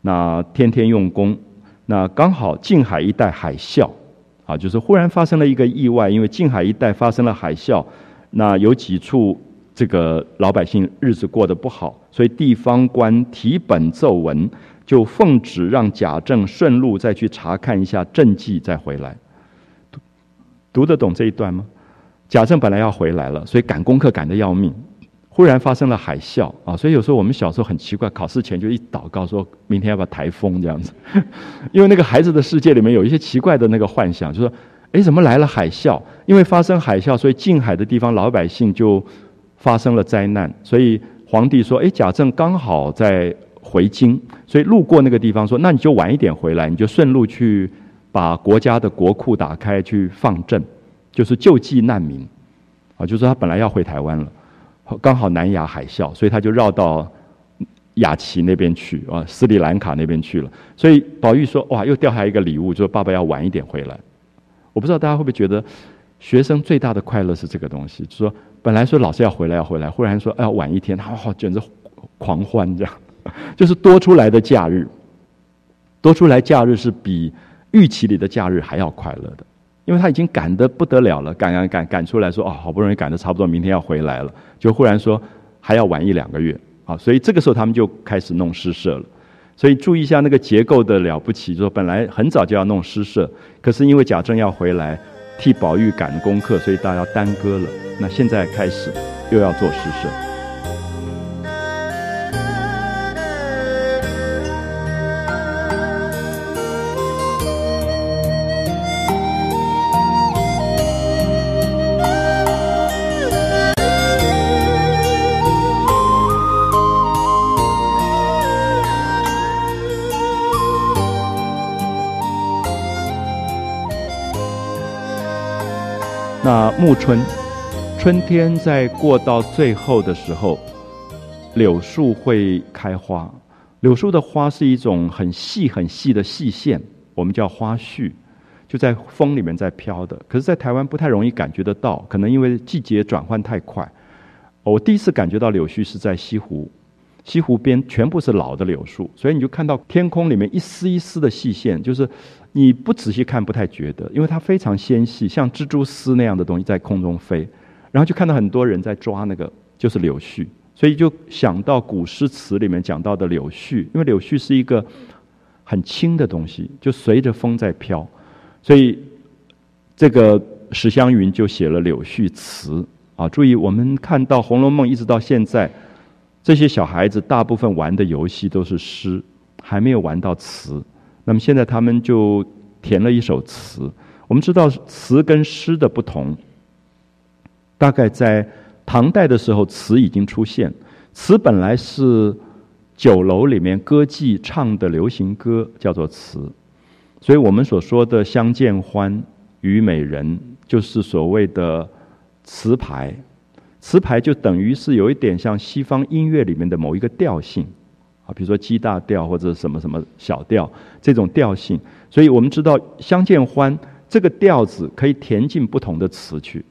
那天天用功。那刚好静海一带海啸啊，就是忽然发生了一个意外，因为静海一带发生了海啸，那有几处这个老百姓日子过得不好，所以地方官提本奏文。就奉旨让贾政顺路再去查看一下政绩，再回来。读得懂这一段吗？贾政本来要回来了，所以赶功课赶得要命。忽然发生了海啸啊！所以有时候我们小时候很奇怪，考试前就一祷告，说明天要不要台风这样子。因为那个孩子的世界里面有一些奇怪的那个幻想，就说：哎，怎么来了海啸？因为发生海啸，所以近海的地方老百姓就发生了灾难。所以皇帝说：哎，贾政刚好在。回京，所以路过那个地方，说：“那你就晚一点回来，你就顺路去把国家的国库打开，去放赈，就是救济难民。”啊，就是他本来要回台湾了，刚好南亚海啸，所以他就绕到雅琪那边去啊，斯里兰卡那边去了。所以宝玉说：“哇，又掉下一个礼物，就说爸爸要晚一点回来。”我不知道大家会不会觉得，学生最大的快乐是这个东西，就说本来说老师要回来要回来，忽然说要晚一天，好好简直狂欢这样。就是多出来的假日，多出来假日是比预期里的假日还要快乐的，因为他已经赶得不得了了，赶赶赶赶出来说哦，好不容易赶得差不多，明天要回来了，就忽然说还要晚一两个月啊，所以这个时候他们就开始弄诗社了。所以注意一下那个结构的了不起，就说本来很早就要弄诗社，可是因为贾政要回来替宝玉赶功课，所以大家耽搁了。那现在开始又要做诗社。春，春天在过到最后的时候，柳树会开花。柳树的花是一种很细很细的细线，我们叫花絮，就在风里面在飘的。可是，在台湾不太容易感觉得到，可能因为季节转换太快。我第一次感觉到柳絮是在西湖，西湖边全部是老的柳树，所以你就看到天空里面一丝一丝的细线，就是你不仔细看不太觉得，因为它非常纤细，像蜘蛛丝那样的东西在空中飞，然后就看到很多人在抓那个，就是柳絮。所以就想到古诗词里面讲到的柳絮，因为柳絮是一个很轻的东西，就随着风在飘，所以这个史湘云就写了柳絮词啊。注意，我们看到《红楼梦》一直到现在，这些小孩子大部分玩的游戏都是诗，还没有玩到词。那么现在他们就填了一首词。我们知道词跟诗的不同，大概在。唐代的时候，词已经出现。词本来是酒楼里面歌妓唱的流行歌，叫做词。所以我们所说的“相见欢”“虞美人”，就是所谓的词牌。词牌就等于是有一点像西方音乐里面的某一个调性啊，比如说 G 大调或者什么什么小调这种调性。所以我们知道“相见欢”这个调子可以填进不同的词去。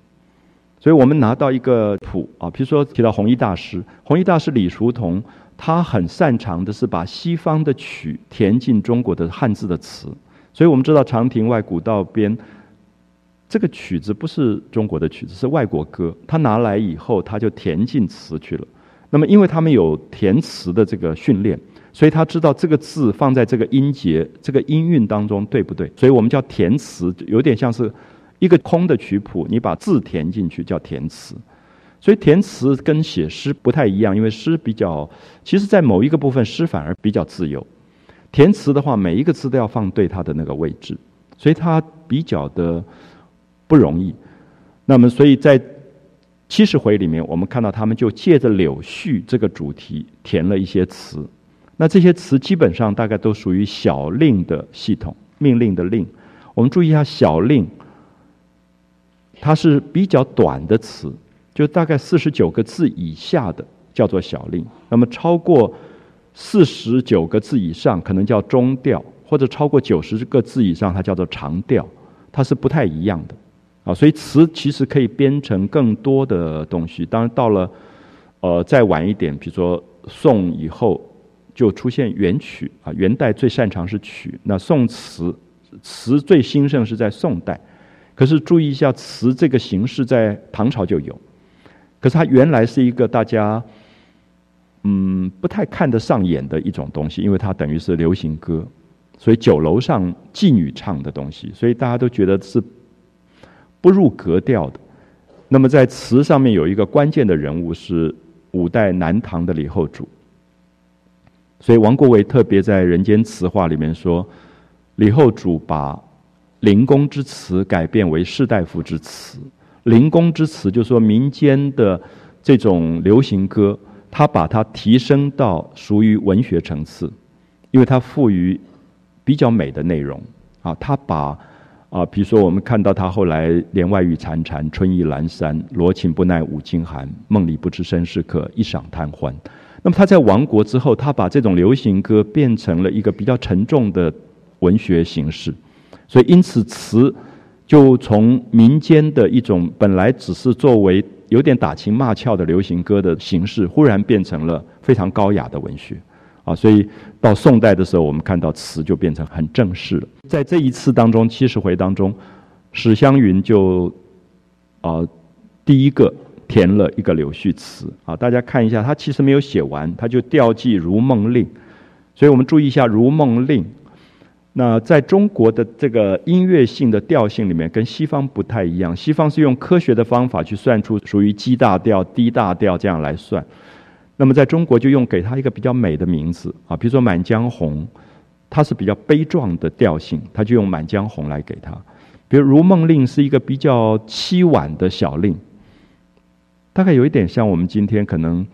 所以我们拿到一个谱啊，比如说提到弘一大师，弘一大师李叔同，他很擅长的是把西方的曲填进中国的汉字的词。所以我们知道长亭外，古道边，这个曲子不是中国的曲子，是外国歌。他拿来以后，他就填进词去了。那么，因为他们有填词的这个训练，所以他知道这个字放在这个音节、这个音韵当中对不对？所以我们叫填词，有点像是。一个空的曲谱，你把字填进去叫填词，所以填词跟写诗不太一样，因为诗比较，其实在某一个部分诗反而比较自由，填词的话每一个字都要放对它的那个位置，所以它比较的不容易。那么，所以在七十回里面，我们看到他们就借着柳絮这个主题填了一些词，那这些词基本上大概都属于小令的系统，命令的令。我们注意一下小令。它是比较短的词，就大概四十九个字以下的叫做小令，那么超过四十九个字以上可能叫中调，或者超过九十个字以上它叫做长调，它是不太一样的啊。所以词其实可以编成更多的东西。当然到了呃再晚一点，比如说宋以后就出现元曲啊，元代最擅长是曲，那宋词词最兴盛是在宋代。可是注意一下，词这个形式在唐朝就有，可是它原来是一个大家嗯不太看得上眼的一种东西，因为它等于是流行歌，所以酒楼上妓女唱的东西，所以大家都觉得是不入格调的。那么在词上面有一个关键的人物是五代南唐的李后主，所以王国维特别在《人间词话》里面说，李后主把。灵公之词改变为士大夫之词，灵公之词就是说民间的这种流行歌，他把它提升到属于文学层次，因为它赋予比较美的内容啊。他把啊，比如说我们看到他后来“帘外雨潺潺，春意阑珊，罗衾不耐五更寒，梦里不知身是客，一晌贪欢”。那么他在亡国之后，他把这种流行歌变成了一个比较沉重的文学形式。所以，因此词就从民间的一种本来只是作为有点打情骂俏的流行歌的形式，忽然变成了非常高雅的文学，啊，所以到宋代的时候，我们看到词就变成很正式了。在这一次当中，七十回当中，史湘云就啊第一个填了一个柳絮词啊，大家看一下，他其实没有写完，他就调记《如梦令》，所以我们注意一下《如梦令》。那在中国的这个音乐性的调性里面，跟西方不太一样。西方是用科学的方法去算出属于 G 大调、D 大调这样来算。那么在中国就用给它一个比较美的名字啊，比如说《满江红》，它是比较悲壮的调性，他就用《满江红》来给它。比如《如梦令》是一个比较凄婉的小令，大概有一点像我们今天可能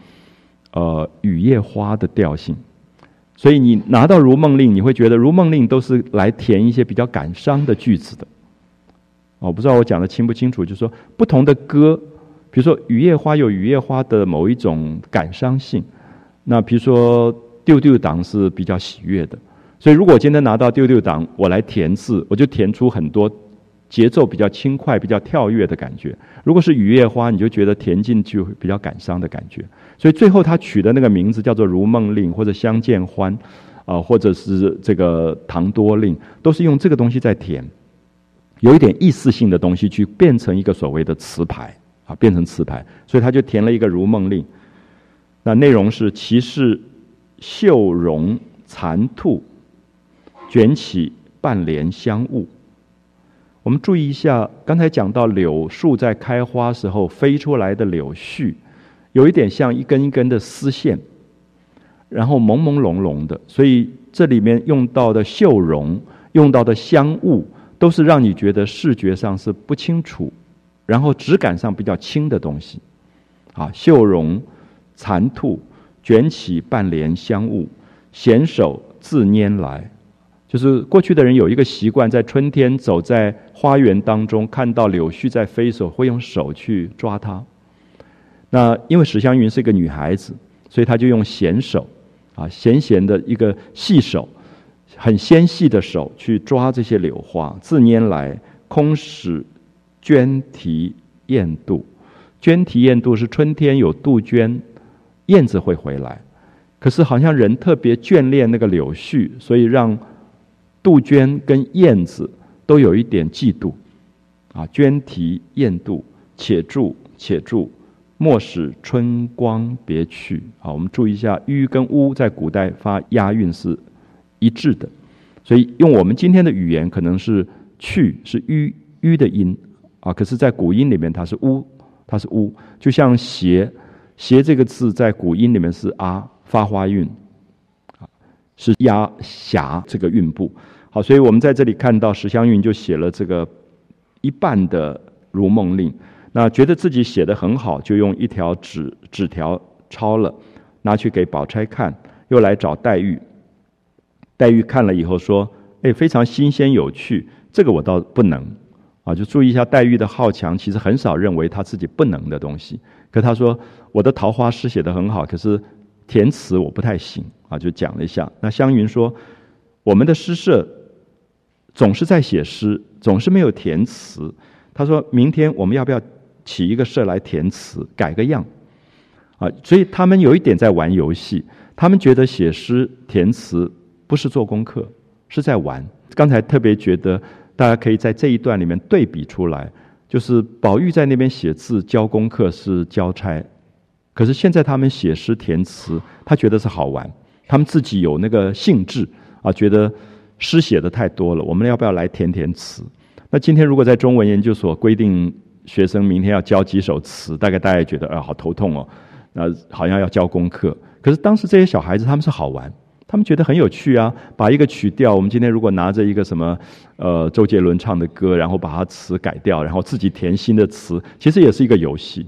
呃《雨夜花》的调性。所以你拿到《如梦令》，你会觉得《如梦令》都是来填一些比较感伤的句子的。我，不知道我讲的清不清楚？就是说，不同的歌，比如说雨夜花有雨夜花的某一种感伤性，那比如说丢丢党是比较喜悦的。所以，如果今天拿到丢丢党，我来填字，我就填出很多节奏比较轻快、比较跳跃的感觉。如果是雨夜花，你就觉得填进去比较感伤的感觉。所以最后他取的那个名字叫做《如梦令》或者《相见欢》，啊，或者是这个《唐多令》，都是用这个东西在填，有一点意思性的东西去变成一个所谓的词牌啊，变成词牌。所以他就填了一个《如梦令》，那内容是：其是秀容残兔。卷起半帘香雾。我们注意一下，刚才讲到柳树在开花时候飞出来的柳絮，有一点像一根一根的丝线，然后朦朦胧胧的。所以这里面用到的绣绒、用到的香雾，都是让你觉得视觉上是不清楚，然后质感上比较轻的东西。啊，绣绒残兔卷起半帘香雾，闲手自拈来。就是过去的人有一个习惯，在春天走在花园当中，看到柳絮在飞的时候，会用手去抓它。那因为史湘云是一个女孩子，所以她就用闲手，啊，闲闲的一个细手，很纤细的手去抓这些柳花。自拈来，空使鹃啼燕渡。鹃啼燕渡是春天有杜鹃，燕子会回来。可是好像人特别眷恋那个柳絮，所以让。杜鹃跟燕子都有一点嫉妒，啊，鹃啼燕渡，且住且住，莫使春光别去。好，我们注意一下，吁跟乌在古代发押韵是一致的，所以用我们今天的语言可能是去是吁吁的音，啊，可是在古音里面它是乌，它是乌，就像斜斜这个字在古音里面是啊发花韵。是压霞这个韵部，好，所以我们在这里看到石湘云就写了这个一半的《如梦令》，那觉得自己写的很好，就用一条纸纸条抄了，拿去给宝钗看，又来找黛玉。黛玉看了以后说：“哎，非常新鲜有趣，这个我倒不能。”啊，就注意一下黛玉的好强，其实很少认为她自己不能的东西。可她说：“我的桃花诗写得很好，可是填词我不太行。”啊，就讲了一下。那湘云说：“我们的诗社总是在写诗，总是没有填词。”他说明天我们要不要起一个社来填词，改个样？啊，所以他们有一点在玩游戏。他们觉得写诗填词不是做功课，是在玩。刚才特别觉得大家可以在这一段里面对比出来，就是宝玉在那边写字交功课是交差，可是现在他们写诗填词，他觉得是好玩。他们自己有那个兴致啊，觉得诗写的太多了，我们要不要来填填词？那今天如果在中文研究所规定学生明天要交几首词，大概大家觉得啊好头痛哦，那好像要交功课。可是当时这些小孩子他们是好玩，他们觉得很有趣啊。把一个曲调，我们今天如果拿着一个什么呃周杰伦唱的歌，然后把它词改掉，然后自己填新的词，其实也是一个游戏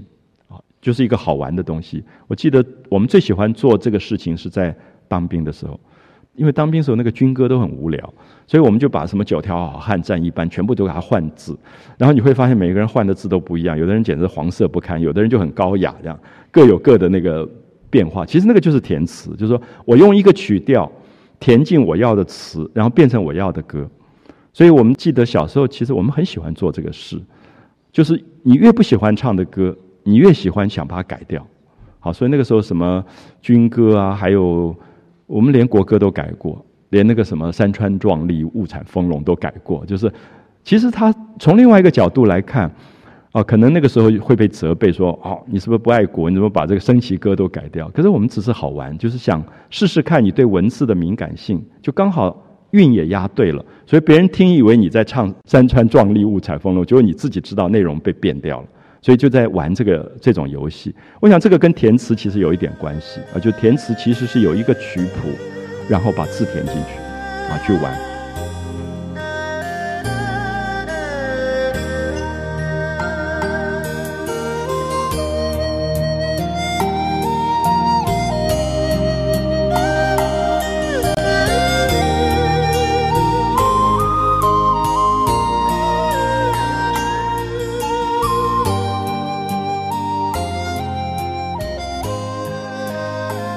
啊，就是一个好玩的东西。我记得我们最喜欢做这个事情是在。当兵的时候，因为当兵时候那个军歌都很无聊，所以我们就把什么九条好汉战一般全部都给他换字，然后你会发现每个人换的字都不一样，有的人简直黄色不堪，有的人就很高雅，这样各有各的那个变化。其实那个就是填词，就是说我用一个曲调填进我要的词，然后变成我要的歌。所以我们记得小时候，其实我们很喜欢做这个事，就是你越不喜欢唱的歌，你越喜欢想把它改掉。好，所以那个时候什么军歌啊，还有。我们连国歌都改过，连那个什么“山川壮丽，物产丰隆”都改过。就是，其实他从另外一个角度来看，啊，可能那个时候会被责备说：“哦，你是不是不爱国？你怎么把这个升旗歌都改掉？”可是我们只是好玩，就是想试试看你对文字的敏感性，就刚好韵也押对了，所以别人听以为你在唱“山川壮丽，物采丰隆”，结果你自己知道内容被变掉了。所以就在玩这个这种游戏，我想这个跟填词其实有一点关系啊，就填词其实是有一个曲谱，然后把字填进去，啊，去玩。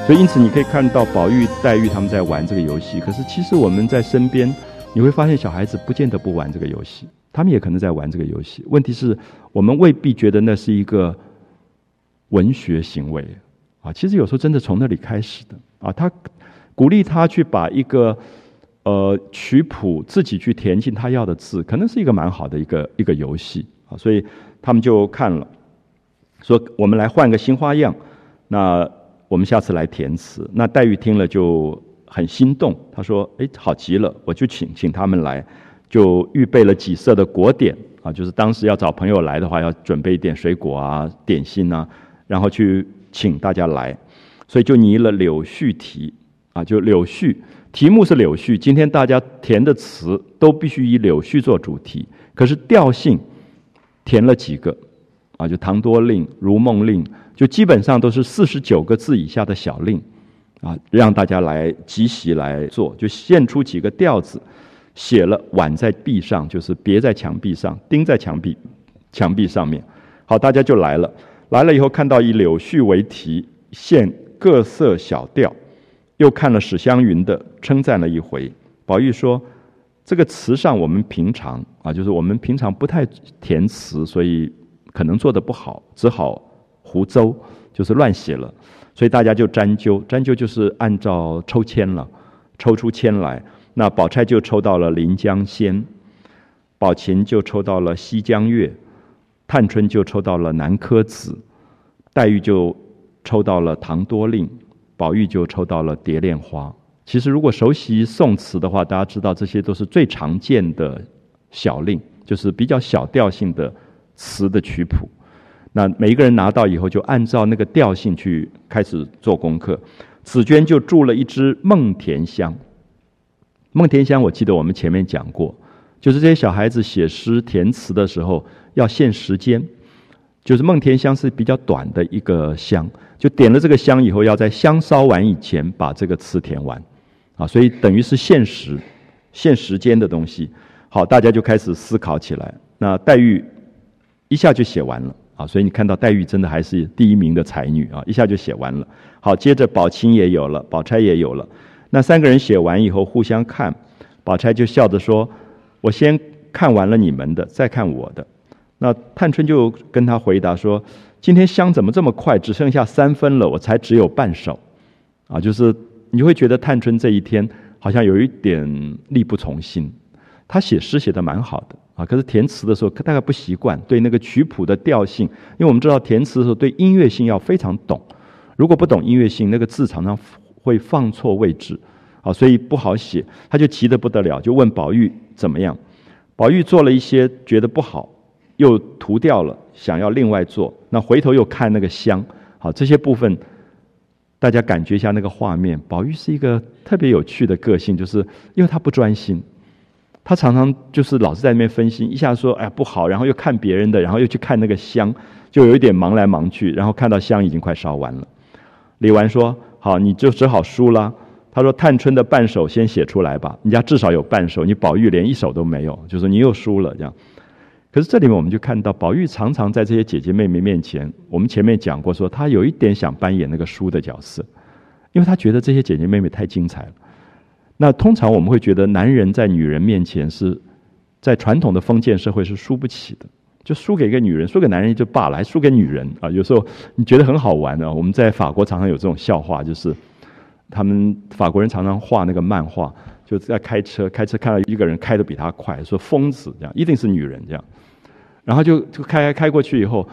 所以因此你可以看到宝玉、黛玉他们在玩这个游戏。可是其实我们在身边，你会发现小孩子不见得不玩这个游戏，他们也可能在玩这个游戏。问题是我们未必觉得那是一个文学行为啊。其实有时候真的从那里开始的啊。他鼓励他去把一个呃曲谱自己去填进他要的字，可能是一个蛮好的一个一个游戏啊。所以他们就看了。说我们来换个新花样，那我们下次来填词。那黛玉听了就很心动，她说：“哎，好极了，我就请请他们来，就预备了几色的果点啊，就是当时要找朋友来的话，要准备一点水果啊、点心啊，然后去请大家来，所以就拟了柳絮题啊，就柳絮题目是柳絮。今天大家填的词都必须以柳絮做主题，可是调性填了几个。”啊，就唐多令、如梦令，就基本上都是四十九个字以下的小令，啊，让大家来集习来做，就献出几个调子，写了挽在壁上，就是别在墙壁上，钉在墙壁墙壁上面。好，大家就来了，来了以后看到以柳絮为题，献各色小调，又看了史湘云的，称赞了一回。宝玉说：“这个词上我们平常啊，就是我们平常不太填词，所以。”可能做的不好，只好胡诌，就是乱写了，所以大家就沾灸，沾灸就是按照抽签了，抽出签来。那宝钗就抽到了《临江仙》，宝琴就抽到了《西江月》，探春就抽到了《南柯子》，黛玉就抽到了《唐多令》，宝玉就抽到了《蝶恋花》。其实如果熟悉宋词的话，大家知道这些都是最常见的小令，就是比较小调性的。词的曲谱，那每一个人拿到以后，就按照那个调性去开始做功课。紫娟就住了一支梦田香。梦田香，我记得我们前面讲过，就是这些小孩子写诗填词的时候要限时间，就是梦田香是比较短的一个香，就点了这个香以后，要在香烧完以前把这个词填完，啊，所以等于是限时、限时间的东西。好，大家就开始思考起来。那黛玉。一下就写完了啊，所以你看到黛玉真的还是第一名的才女啊，一下就写完了。好，接着宝琴也有了，宝钗也有了。那三个人写完以后互相看，宝钗就笑着说：“我先看完了你们的，再看我的。”那探春就跟他回答说：“今天香怎么这么快，只剩下三分了，我才只有半首。”啊，就是你会觉得探春这一天好像有一点力不从心。他写诗写的蛮好的。啊，可是填词的时候大概不习惯，对那个曲谱的调性，因为我们知道填词的时候对音乐性要非常懂，如果不懂音乐性，那个字常常会放错位置，啊，所以不好写。他就急得不得了，就问宝玉怎么样。宝玉做了一些觉得不好，又涂掉了，想要另外做。那回头又看那个香，好这些部分，大家感觉一下那个画面。宝玉是一个特别有趣的个性，就是因为他不专心。他常常就是老是在那边分心，一下说哎呀不好，然后又看别人的，然后又去看那个香，就有一点忙来忙去，然后看到香已经快烧完了。李纨说：“好，你就只好输了。”他说：“探春的半首先写出来吧，人家至少有半首，你宝玉连一首都没有，就是你又输了这样。”可是这里面我们就看到，宝玉常常在这些姐姐妹妹面前，我们前面讲过，说他有一点想扮演那个输的角色，因为他觉得这些姐姐妹妹太精彩了。那通常我们会觉得，男人在女人面前是在传统的封建社会是输不起的，就输给一个女人，输给男人就罢了，还输给女人啊！有时候你觉得很好玩的，我们在法国常常有这种笑话，就是他们法国人常常画那个漫画，就在开车，开车看到一个人开的比他快，说疯子这样，一定是女人这样，然后就就开开过去以后，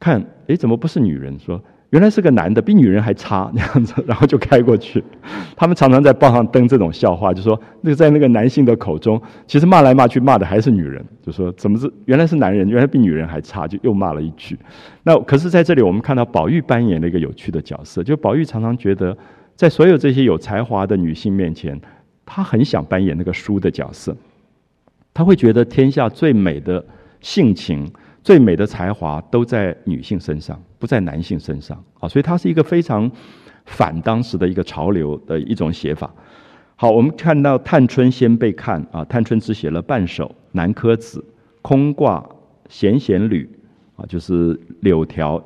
看，哎，怎么不是女人？说。原来是个男的，比女人还差那样子，然后就开过去。他们常常在报上登这种笑话，就说那个在那个男性的口中，其实骂来骂去骂的还是女人，就说怎么是原来是男人，原来比女人还差，就又骂了一句。那可是在这里，我们看到宝玉扮演了一个有趣的角色，就宝玉常常觉得，在所有这些有才华的女性面前，他很想扮演那个输的角色。他会觉得天下最美的性情。最美的才华都在女性身上，不在男性身上啊！所以它是一个非常反当时的一个潮流的一种写法。好，我们看到探春先被看啊，探春只写了半首《南柯子》，空挂闲闲缕啊，就是柳条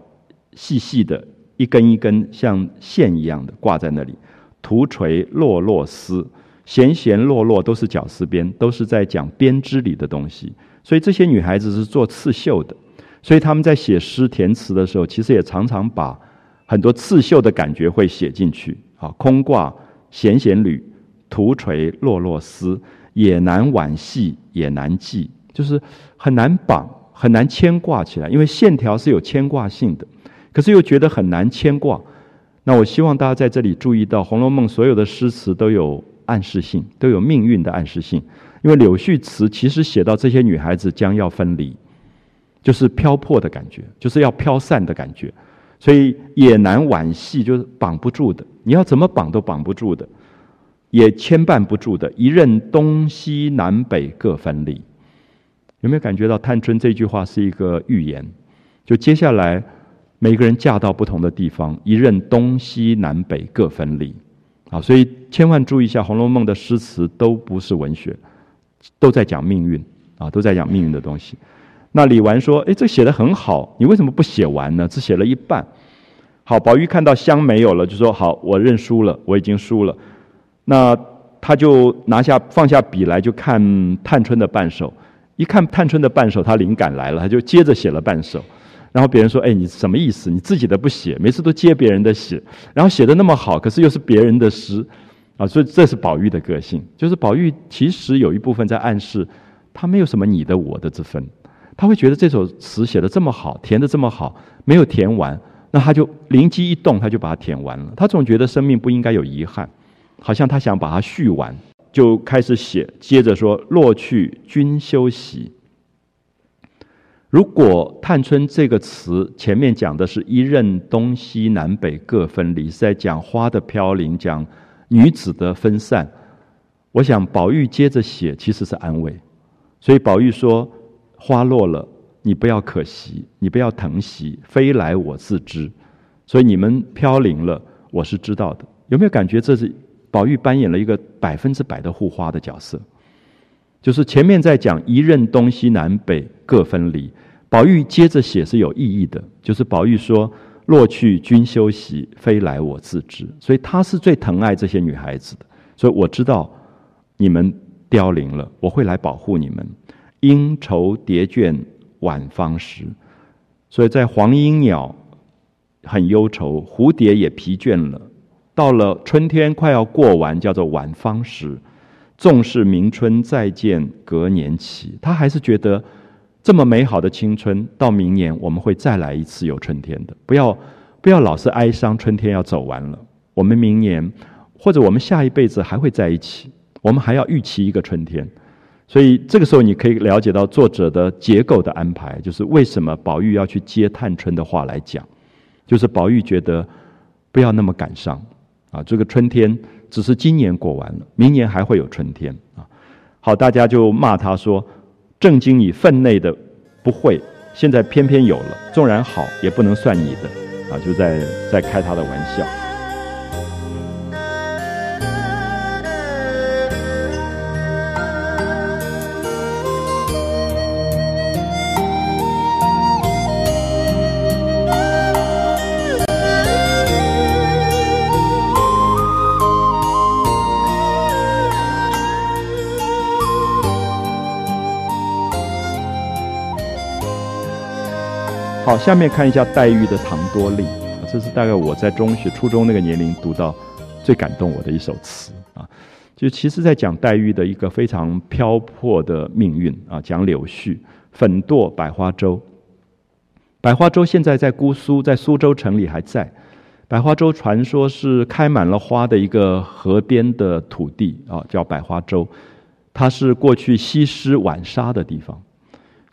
细细的一根一根像线一样的挂在那里。涂垂落落丝，弦弦落落都是绞丝边，都是在讲编织里的东西。所以这些女孩子是做刺绣的，所以他们在写诗填词的时候，其实也常常把很多刺绣的感觉会写进去。啊，空挂闲闲缕，徒垂落落丝，也难挽系，也难系，就是很难绑，很难牵挂起来，因为线条是有牵挂性的，可是又觉得很难牵挂。那我希望大家在这里注意到，《红楼梦》所有的诗词都有暗示性，都有命运的暗示性。因为柳絮词其实写到这些女孩子将要分离，就是飘泊的感觉，就是要飘散的感觉，所以也难挽系，就是绑不住的。你要怎么绑都绑不住的，也牵绊不住的。一任东西南北各分离，有没有感觉到探春这句话是一个预言？就接下来。每个人嫁到不同的地方，一任东西南北各分离，啊，所以千万注意一下，《红楼梦》的诗词都不是文学，都在讲命运，啊，都在讲命运的东西。那李纨说：“哎，这写的很好，你为什么不写完呢？只写了一半。”好，宝玉看到香没有了，就说：“好，我认输了，我已经输了。”那他就拿下放下笔来，就看探春的半首。一看探春的半首，他灵感来了，他就接着写了半首。然后别人说：“哎，你什么意思？你自己的不写，每次都接别人的写，然后写的那么好，可是又是别人的诗，啊，所以这是宝玉的个性。就是宝玉其实有一部分在暗示，他没有什么你的我的之分，他会觉得这首词写的这么好，填的这么好，没有填完，那他就灵机一动，他就把它填完了。他总觉得生命不应该有遗憾，好像他想把它续完，就开始写，接着说：落去君休息。”如果“探春”这个词前面讲的是一任东西南北各分离，是在讲花的飘零，讲女子的分散。我想宝玉接着写其实是安慰，所以宝玉说：“花落了，你不要可惜，你不要疼惜，飞来我自知。所以你们飘零了，我是知道的。有没有感觉这是宝玉扮演了一个百分之百的护花的角色？”就是前面在讲一任东西南北各分离，宝玉接着写是有意义的。就是宝玉说：“落去君休息，飞来我自知。”所以他是最疼爱这些女孩子的。所以我知道你们凋零了，我会来保护你们。莺愁蝶倦晚芳时，所以在黄莺鸟很忧愁，蝴蝶也疲倦了。到了春天快要过完，叫做晚芳时。纵是明春再见隔年期，他还是觉得这么美好的青春，到明年我们会再来一次有春天的。不要不要老是哀伤，春天要走完了。我们明年或者我们下一辈子还会在一起，我们还要预期一个春天。所以这个时候你可以了解到作者的结构的安排，就是为什么宝玉要去接探春的话来讲，就是宝玉觉得不要那么感伤啊，这个春天。只是今年过完了，明年还会有春天啊！好，大家就骂他说：“正经你分内的不会，现在偏偏有了，纵然好也不能算你的啊！”就在在开他的玩笑。下面看一下黛玉的《唐多令》，啊这是大概我在中学、初中那个年龄读到最感动我的一首词啊。就其实，在讲黛玉的一个非常飘泊的命运啊，讲柳絮粉堕百花洲。百花洲现在在姑苏，在苏州城里还在。百花洲传说是开满了花的一个河边的土地啊，叫百花洲，它是过去西施晚纱的地方。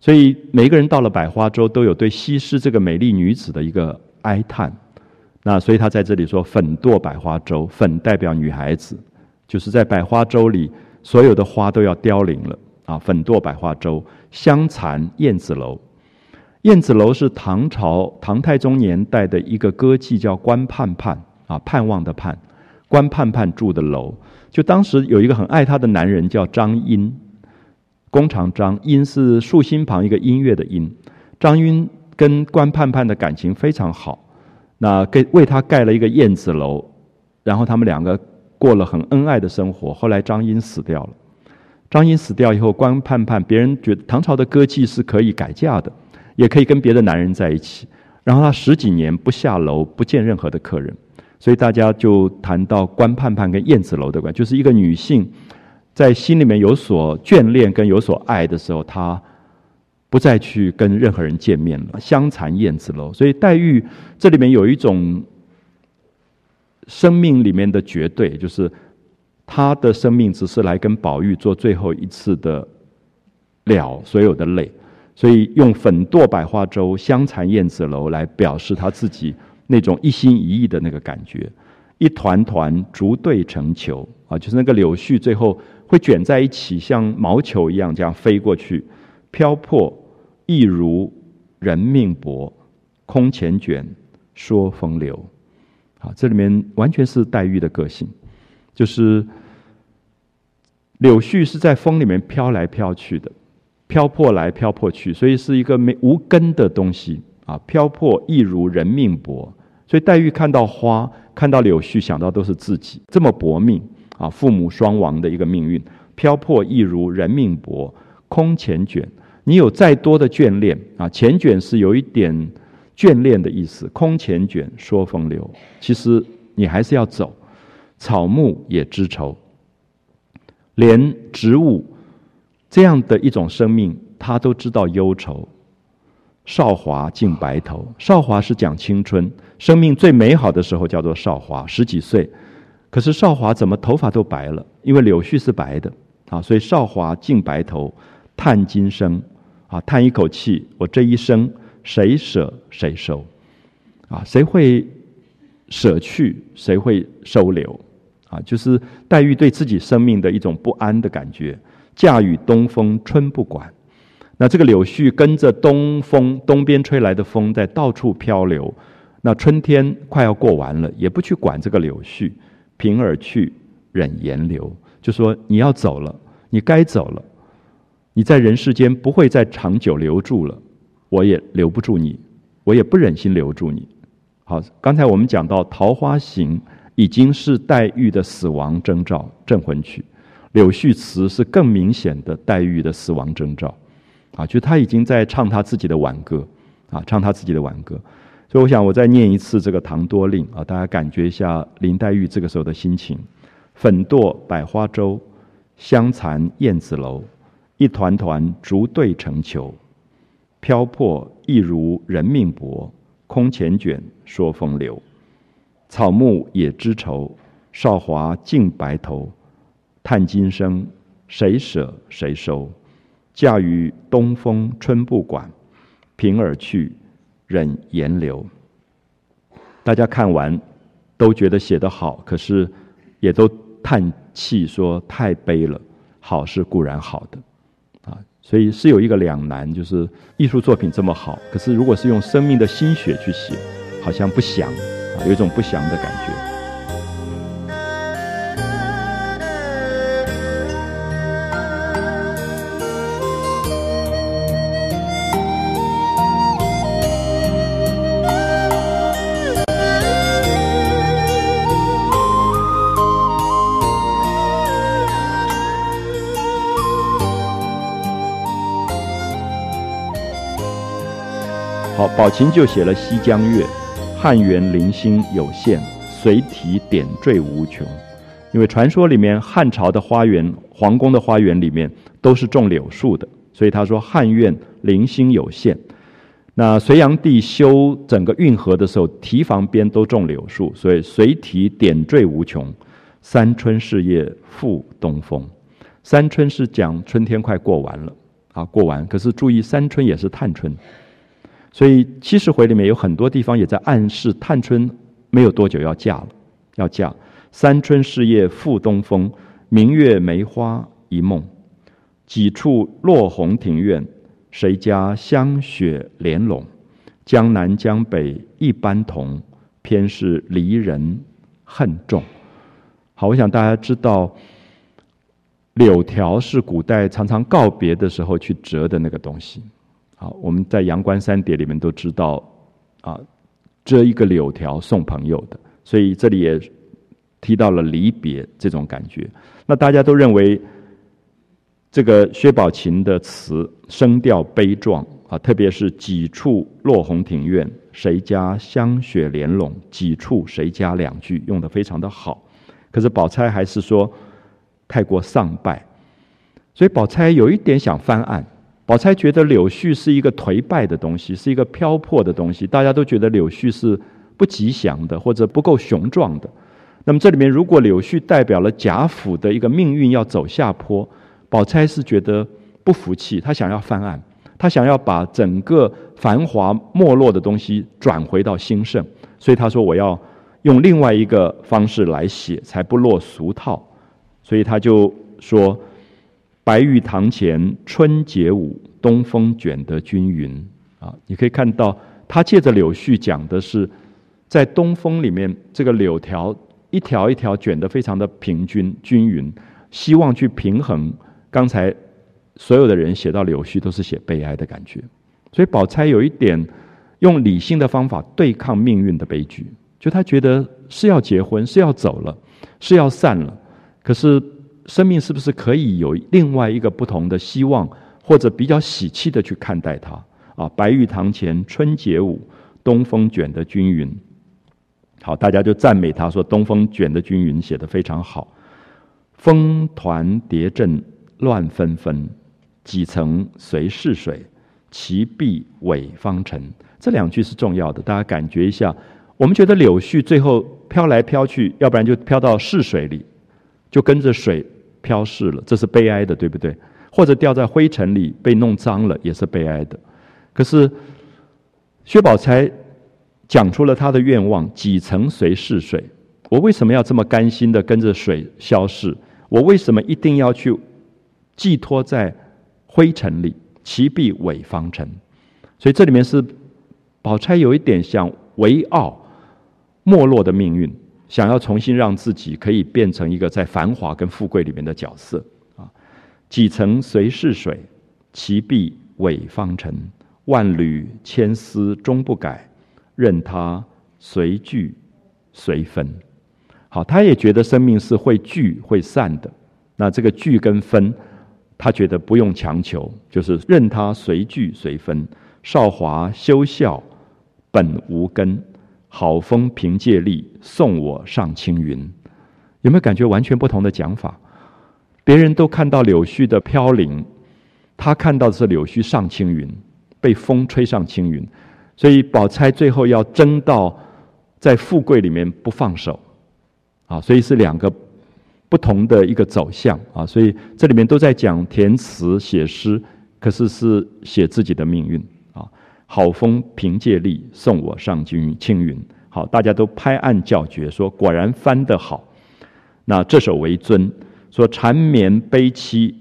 所以每个人到了百花洲，都有对西施这个美丽女子的一个哀叹。那所以他在这里说：“粉堕百花洲，粉代表女孩子，就是在百花洲里，所有的花都要凋零了啊！粉堕百花洲，香残燕子楼。燕子楼是唐朝唐太宗年代的一个歌妓，叫关盼盼啊，盼望的盼，关盼盼住的楼。就当时有一个很爱她的男人，叫张英。弓长张音是竖心旁一个音乐的音，张英跟关盼盼的感情非常好。那给为他盖了一个燕子楼，然后他们两个过了很恩爱的生活。后来张英死掉了，张英死掉以后，关盼盼别人觉得唐朝的歌妓是可以改嫁的，也可以跟别的男人在一起。然后他十几年不下楼，不见任何的客人，所以大家就谈到关盼盼跟燕子楼的关就是一个女性在心里面有所眷恋跟有所爱的时候，他。不再去跟任何人见面了，相残燕子楼。所以黛玉这里面有一种生命里面的绝对，就是她的生命只是来跟宝玉做最后一次的了所有的泪，所以用粉堕百花洲，相残燕子楼来表示他自己那种一心一意的那个感觉。一团团逐对成球啊，就是那个柳絮最后会卷在一起，像毛球一样这样飞过去，飘破。亦如人命薄，空前卷，说风流。好，这里面完全是黛玉的个性，就是柳絮是在风里面飘来飘去的，飘破来飘破去，所以是一个没无根的东西啊。飘破亦如人命薄，所以黛玉看到花，看到柳絮，想到都是自己这么薄命啊，父母双亡的一个命运。飘泊亦如人命薄，空前卷。你有再多的眷恋啊，前卷是有一点眷恋的意思。空前卷说风流，其实你还是要走。草木也知愁，连植物这样的一种生命，他都知道忧愁。少华尽白头，少华是讲青春，生命最美好的时候叫做少华，十几岁。可是少华怎么头发都白了？因为柳絮是白的啊，所以少华尽白头，叹今生。啊，叹一口气，我这一生谁舍谁收？啊，谁会舍去，谁会收留？啊，就是黛玉对自己生命的一种不安的感觉。嫁与东风春不管，那这个柳絮跟着东风东边吹来的风在到处漂流。那春天快要过完了，也不去管这个柳絮，平而去，忍言留，就说你要走了，你该走了。你在人世间不会再长久留住了，我也留不住你，我也不忍心留住你。好，刚才我们讲到《桃花行》已经是黛玉的死亡征兆，《镇魂曲》《柳絮词》是更明显的黛玉的死亡征兆。啊，就他已经在唱他自己的挽歌，啊，唱他自己的挽歌。所以我想，我再念一次这个《唐多令》啊，大家感觉一下林黛玉这个时候的心情：粉堕百花洲，香残燕子楼。一团团竹对成球，飘破亦如人命薄。空缱绻说风流，草木也知愁。少华尽白头，叹今生谁舍谁收？嫁与东风春不管，平儿去，忍言留。大家看完都觉得写得好，可是也都叹气说太悲了。好是固然好的。啊所以是有一个两难，就是艺术作品这么好，可是如果是用生命的心血去写，好像不祥啊，有一种不祥的感觉。宝琴就写了《西江月》，汉园零星有限，随题点缀无穷。因为传说里面汉朝的花园、皇宫的花园里面都是种柳树的，所以他说汉苑零星有限。那隋炀帝修整个运河的时候，堤防边都种柳树，所以随题点缀无穷。三春事业复东风，三春是讲春天快过完了啊，过完。可是注意，三春也是探春。所以七十回里面有很多地方也在暗示探春没有多久要嫁了，要嫁。三春事业复东风，明月梅花一梦。几处落红庭院，谁家香雪莲笼？江南江北一般同，偏是离人恨重。好，我想大家知道，柳条是古代常常告别的时候去折的那个东西。好，我们在《阳关三叠》里面都知道，啊，折一个柳条送朋友的，所以这里也提到了离别这种感觉。那大家都认为这个薛宝琴的词声调悲壮啊，特别是几处落红庭院，谁家香雪莲笼，几处谁家两句用的非常的好。可是宝钗还是说太过丧败，所以宝钗有一点想翻案。宝钗觉得柳絮是一个颓败的东西，是一个飘泊的东西。大家都觉得柳絮是不吉祥的，或者不够雄壮的。那么这里面，如果柳絮代表了贾府的一个命运要走下坡，宝钗是觉得不服气，她想要翻案，她想要把整个繁华没落的东西转回到兴盛。所以她说：“我要用另外一个方式来写，才不落俗套。”所以她就说。白玉堂前春节舞，东风卷得均匀。啊，你可以看到，他借着柳絮讲的是，在东风里面，这个柳条一条一条卷得非常的平均均匀，希望去平衡。刚才所有的人写到柳絮，都是写悲哀的感觉。所以宝钗有一点用理性的方法对抗命运的悲剧，就他觉得是要结婚，是要走了，是要散了，可是。生命是不是可以有另外一个不同的希望，或者比较喜气的去看待它？啊，白玉堂前春节舞，东风卷得均匀。好，大家就赞美他说：“东风卷得均匀，写得非常好。”风团蝶阵乱纷纷，几层随逝水，其碧尾方尘。这两句是重要的，大家感觉一下。我们觉得柳絮最后飘来飘去，要不然就飘到逝水里，就跟着水。飘逝了，这是悲哀的，对不对？或者掉在灰尘里被弄脏了，也是悲哀的。可是薛宝钗讲出了他的愿望：几层随逝水。我为什么要这么甘心的跟着水消逝？我为什么一定要去寄托在灰尘里？其必伪方尘。所以这里面是宝钗有一点像唯傲没落的命运。想要重新让自己可以变成一个在繁华跟富贵里面的角色啊！几层随逝水，其碧伪方尘。万缕千丝终不改，任它随聚随分。好，他也觉得生命是会聚会散的。那这个聚跟分，他觉得不用强求，就是任它随聚随分。少华休笑，本无根。好风凭借力，送我上青云。有没有感觉完全不同的讲法？别人都看到柳絮的飘零，他看到的是柳絮上青云，被风吹上青云。所以宝钗最后要争到在富贵里面不放手啊！所以是两个不同的一个走向啊！所以这里面都在讲填词写诗，可是是写自己的命运。好风凭借力，送我上青青云。好，大家都拍案叫绝，说果然翻得好。那这首为尊，说缠绵悲凄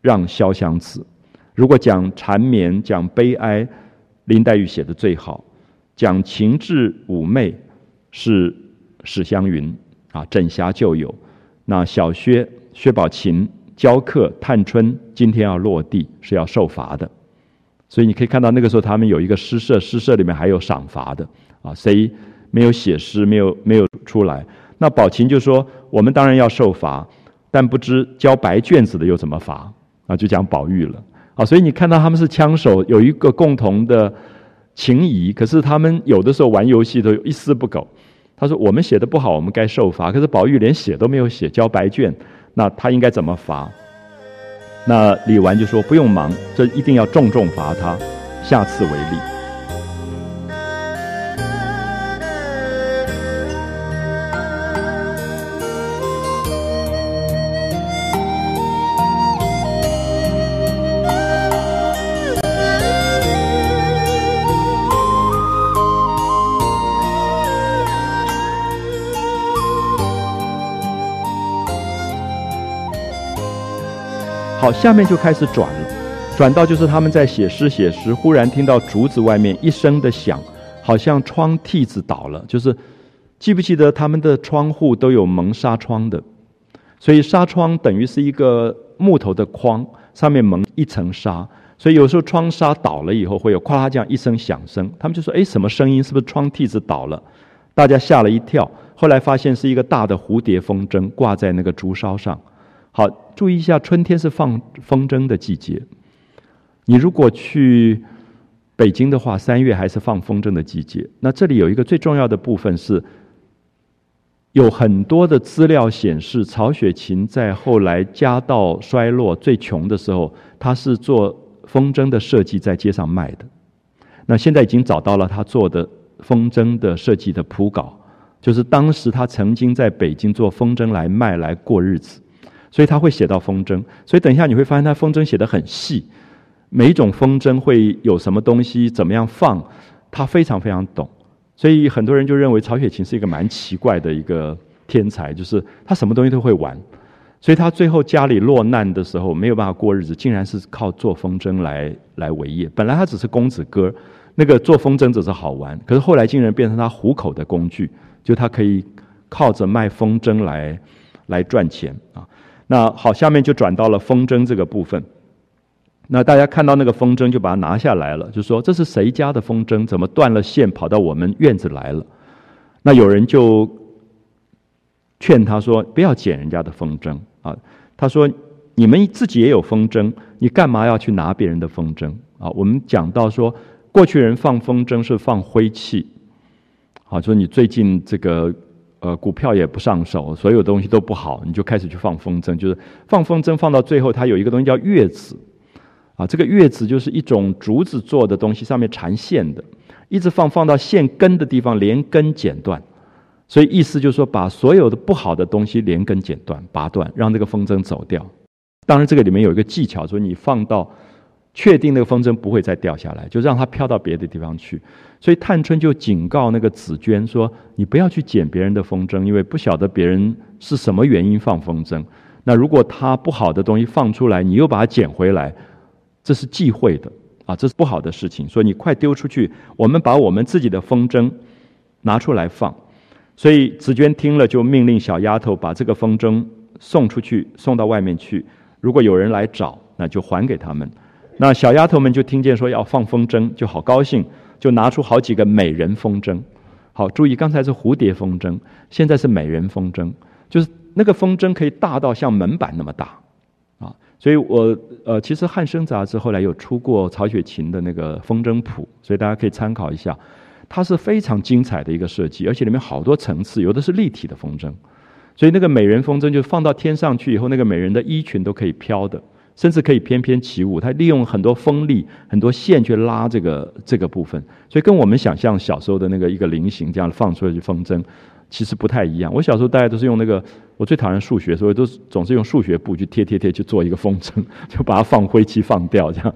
让潇湘子。如果讲缠绵，讲悲哀，林黛玉写的最好；讲情致妩媚，是史湘云啊，枕霞旧友。那小薛薛宝琴教课探春，今天要落地，是要受罚的。所以你可以看到，那个时候他们有一个诗社，诗社里面还有赏罚的啊。谁没有写诗，没有没有出来？那宝琴就说：“我们当然要受罚，但不知交白卷子的又怎么罚？”啊，就讲宝玉了啊。所以你看到他们是枪手，有一个共同的情谊，可是他们有的时候玩游戏都一丝不苟。他说：“我们写的不好，我们该受罚。可是宝玉连写都没有写，交白卷，那他应该怎么罚？”那李纨就说：“不用忙，这一定要重重罚他，下次为例。”好，下面就开始转了，转到就是他们在写诗写诗，忽然听到竹子外面一声的响，好像窗屉子倒了。就是记不记得他们的窗户都有蒙纱窗的，所以纱窗等于是一个木头的框，上面蒙一层纱，所以有时候窗纱倒了以后，会有咵啦这样一声响声，他们就说：“哎，什么声音？是不是窗屉子倒了？”大家吓了一跳。后来发现是一个大的蝴蝶风筝挂在那个竹梢上。好，注意一下，春天是放风筝的季节。你如果去北京的话，三月还是放风筝的季节。那这里有一个最重要的部分是，有很多的资料显示，曹雪芹在后来家道衰落、最穷的时候，他是做风筝的设计，在街上卖的。那现在已经找到了他做的风筝的设计的谱稿，就是当时他曾经在北京做风筝来卖来过日子。所以他会写到风筝，所以等一下你会发现他风筝写的很细，每一种风筝会有什么东西怎么样放，他非常非常懂。所以很多人就认为曹雪芹是一个蛮奇怪的一个天才，就是他什么东西都会玩。所以他最后家里落难的时候没有办法过日子，竟然是靠做风筝来来维业。本来他只是公子哥，那个做风筝只是好玩，可是后来竟然变成他糊口的工具，就他可以靠着卖风筝来来赚钱啊。那好，下面就转到了风筝这个部分。那大家看到那个风筝，就把它拿下来了，就说这是谁家的风筝？怎么断了线跑到我们院子来了？那有人就劝他说：“不要捡人家的风筝啊！”他说：“你们自己也有风筝，你干嘛要去拿别人的风筝啊？”我们讲到说，过去人放风筝是放灰气，好，说你最近这个。呃，股票也不上手，所有东西都不好，你就开始去放风筝，就是放风筝放到最后，它有一个东西叫月子，啊，这个月子就是一种竹子做的东西，上面缠线的，一直放放到线根的地方，连根剪断，所以意思就是说，把所有的不好的东西连根剪断、拔断，让这个风筝走掉。当然，这个里面有一个技巧，说你放到。确定那个风筝不会再掉下来，就让它飘到别的地方去。所以探春就警告那个紫娟说：“你不要去捡别人的风筝，因为不晓得别人是什么原因放风筝。那如果他不好的东西放出来，你又把它捡回来，这是忌讳的啊，这是不好的事情。所以你快丢出去，我们把我们自己的风筝拿出来放。”所以紫娟听了，就命令小丫头把这个风筝送出去，送到外面去。如果有人来找，那就还给他们。那小丫头们就听见说要放风筝，就好高兴，就拿出好几个美人风筝。好，注意刚才是蝴蝶风筝，现在是美人风筝，就是那个风筝可以大到像门板那么大，啊，所以我呃，其实汉生杂志后来有出过曹雪芹的那个风筝谱，所以大家可以参考一下，它是非常精彩的一个设计，而且里面好多层次，有的是立体的风筝，所以那个美人风筝就放到天上去以后，那个美人的衣裙都可以飘的。甚至可以翩翩起舞，它利用很多风力、很多线去拉这个这个部分，所以跟我们想象小时候的那个一个菱形这样放出来的风筝，其实不太一样。我小时候大家都是用那个，我最讨厌数学，所以都总是用数学布去贴贴贴去做一个风筝，就把它放灰漆放掉这样。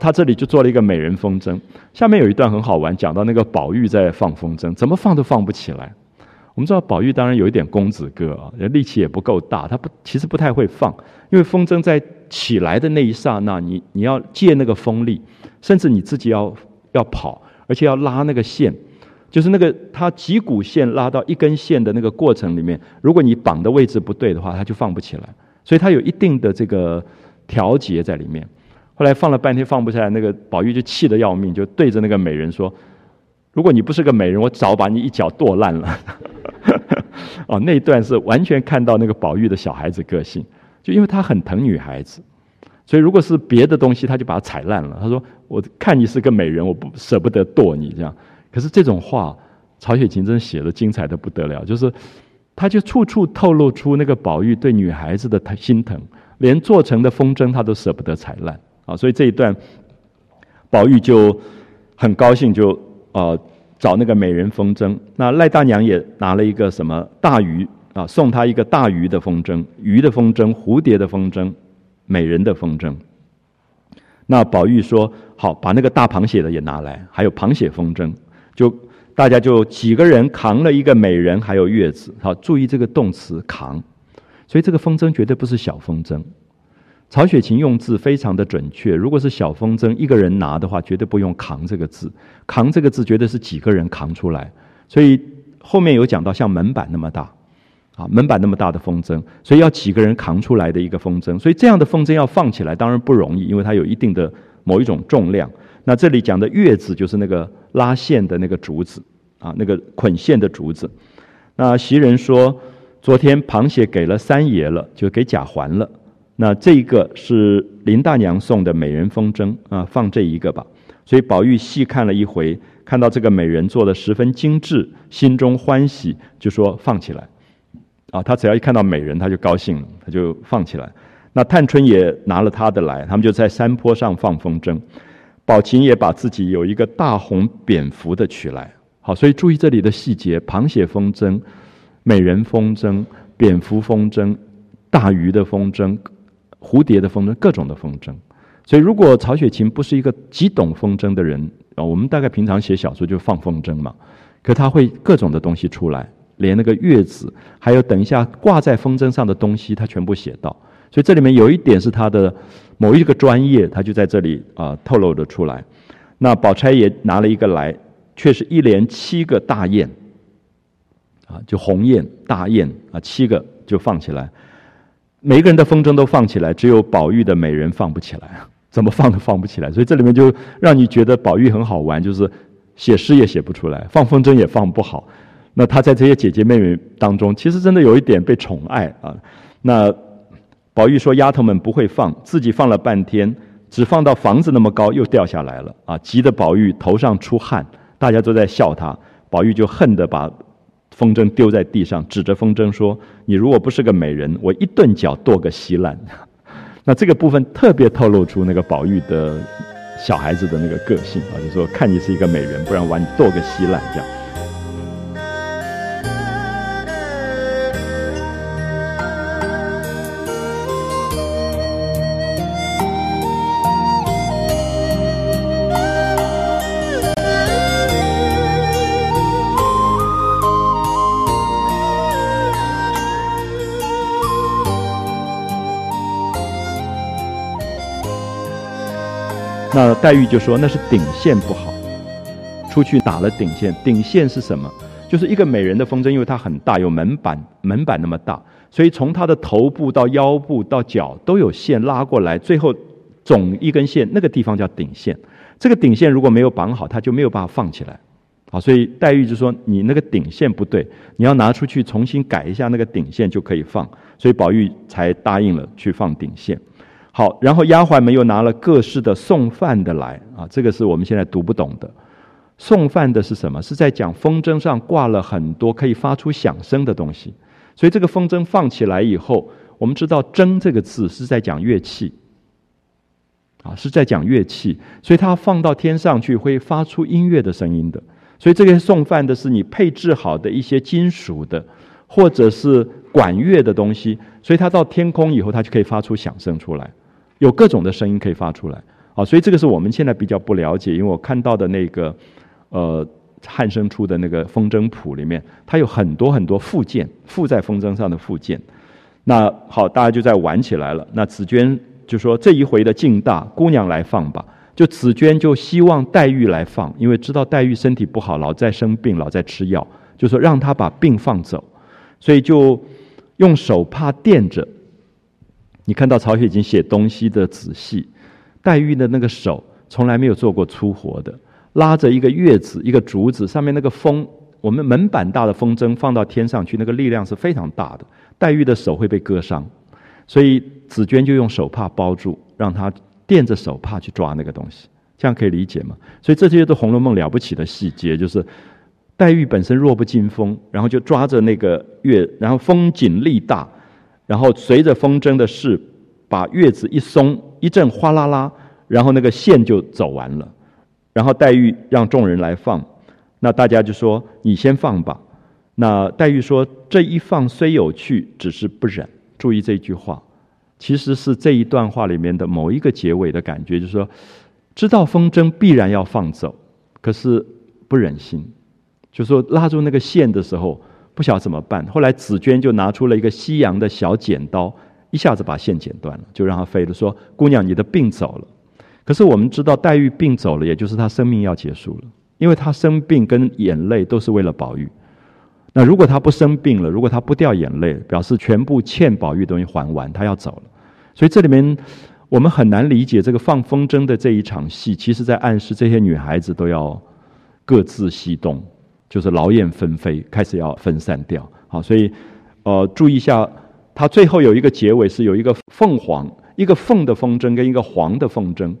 他这里就做了一个美人风筝，下面有一段很好玩，讲到那个宝玉在放风筝，怎么放都放不起来。我们知道宝玉当然有一点公子哥啊，力气也不够大，他不其实不太会放，因为风筝在起来的那一刹那，你你要借那个风力，甚至你自己要要跑，而且要拉那个线，就是那个它几股线拉到一根线的那个过程里面，如果你绑的位置不对的话，它就放不起来，所以它有一定的这个调节在里面。后来放了半天放不下来，那个宝玉就气得要命，就对着那个美人说：“如果你不是个美人，我早把你一脚剁烂了。”哦，那一段是完全看到那个宝玉的小孩子个性，就因为他很疼女孩子，所以如果是别的东西，他就把它踩烂了。他说：“我看你是个美人，我不舍不得剁你这样。”可是这种话，曹雪芹真写的精彩的不得了，就是他就处处透露出那个宝玉对女孩子的心疼，连做成的风筝他都舍不得踩烂啊。所以这一段，宝玉就很高兴，就啊。找那个美人风筝，那赖大娘也拿了一个什么大鱼啊，送他一个大鱼的风筝，鱼的风筝，蝴蝶的风筝，美人的风筝。那宝玉说：“好，把那个大螃蟹的也拿来，还有螃蟹风筝，就大家就几个人扛了一个美人，还有月子。好，注意这个动词扛，所以这个风筝绝对不是小风筝。”曹雪芹用字非常的准确。如果是小风筝一个人拿的话，绝对不用“扛”这个字，“扛”这个字绝对是几个人扛出来。所以后面有讲到像门板那么大，啊，门板那么大的风筝，所以要几个人扛出来的一个风筝。所以这样的风筝要放起来当然不容易，因为它有一定的某一种重量。那这里讲的月子就是那个拉线的那个竹子啊，那个捆线的竹子。那袭人说，昨天螃蟹给了三爷了，就给贾环了。那这个是林大娘送的美人风筝啊，放这一个吧。所以宝玉细看了一回，看到这个美人做的十分精致，心中欢喜，就说放起来。啊，他只要一看到美人，他就高兴了，他就放起来。那探春也拿了他的来，他们就在山坡上放风筝。宝琴也把自己有一个大红蝙蝠的取来。好，所以注意这里的细节：螃蟹风筝、美人风筝、蝙蝠风筝、大鱼的风筝、蝴蝶的风筝，各种的风筝。所以，如果曹雪芹不是一个极懂风筝的人啊，我们大概平常写小说就放风筝嘛，可他会各种的东西出来。连那个月子，还有等一下挂在风筝上的东西，他全部写到。所以这里面有一点是他的某一个专业，他就在这里啊透露的出来。那宝钗也拿了一个来，却是一连七个大雁，啊，就鸿雁、大雁啊，七个就放起来。每个人的风筝都放起来，只有宝玉的美人放不起来，怎么放都放不起来。所以这里面就让你觉得宝玉很好玩，就是写诗也写不出来，放风筝也放不好。那他在这些姐姐妹妹当中，其实真的有一点被宠爱啊。那宝玉说：“丫头们不会放，自己放了半天，只放到房子那么高，又掉下来了啊！”急得宝玉头上出汗，大家都在笑他。宝玉就恨得把风筝丢在地上，指着风筝说：“你如果不是个美人，我一顿脚剁个稀烂。”那这个部分特别透露出那个宝玉的小孩子的那个个性啊，就说看你是一个美人，不然把你剁个稀烂这样。那黛玉就说：“那是顶线不好，出去打了顶线。顶线是什么？就是一个美人的风筝，因为它很大，有门板门板那么大，所以从它的头部到腰部到脚都有线拉过来，最后总一根线，那个地方叫顶线。这个顶线如果没有绑好，它就没有办法放起来。好，所以黛玉就说：你那个顶线不对，你要拿出去重新改一下那个顶线就可以放。所以宝玉才答应了去放顶线。”好，然后丫鬟们又拿了各式的送饭的来啊，这个是我们现在读不懂的。送饭的是什么？是在讲风筝上挂了很多可以发出响声的东西。所以这个风筝放起来以后，我们知道“筝”这个字是在讲乐器，啊，是在讲乐器。所以它放到天上去会发出音乐的声音的。所以这个送饭的是你配置好的一些金属的，或者是管乐的东西。所以它到天空以后，它就可以发出响声出来。有各种的声音可以发出来，啊，所以这个是我们现在比较不了解，因为我看到的那个，呃，汉生出的那个风筝谱里面，它有很多很多附件，附在风筝上的附件。那好，大家就在玩起来了。那紫娟就说：“这一回的劲大，姑娘来放吧。”就紫娟就希望黛玉来放，因为知道黛玉身体不好，老在生病，老在吃药，就说让她把病放走，所以就用手帕垫着。你看到曹雪芹写东西的仔细，黛玉的那个手从来没有做过粗活的，拉着一个月子，一个竹子，上面那个风，我们门板大的风筝放到天上去，那个力量是非常大的，黛玉的手会被割伤，所以紫娟就用手帕包住，让她垫着手帕去抓那个东西，这样可以理解吗？所以这些都《红楼梦》了不起的细节，就是黛玉本身弱不禁风，然后就抓着那个月，然后风紧力大。然后随着风筝的势，把月子一松，一阵哗啦啦，然后那个线就走完了。然后黛玉让众人来放，那大家就说：“你先放吧。”那黛玉说：“这一放虽有趣，只是不忍。”注意这句话，其实是这一段话里面的某一个结尾的感觉，就是说，知道风筝必然要放走，可是不忍心，就说拉住那个线的时候。不晓得怎么办，后来紫娟就拿出了一个西洋的小剪刀，一下子把线剪断了，就让它飞了。说：“姑娘，你的病走了。”可是我们知道，黛玉病走了，也就是她生命要结束了，因为她生病跟眼泪都是为了宝玉。那如果她不生病了，如果她不掉眼泪，表示全部欠宝玉东西还完，她要走了。所以这里面我们很难理解这个放风筝的这一场戏，其实在暗示这些女孩子都要各自西东，就是劳燕分飞，开始要分散掉。好，所以呃，注意一下，它最后有一个结尾是有一个凤凰，一个凤的风筝跟一个凰的风筝。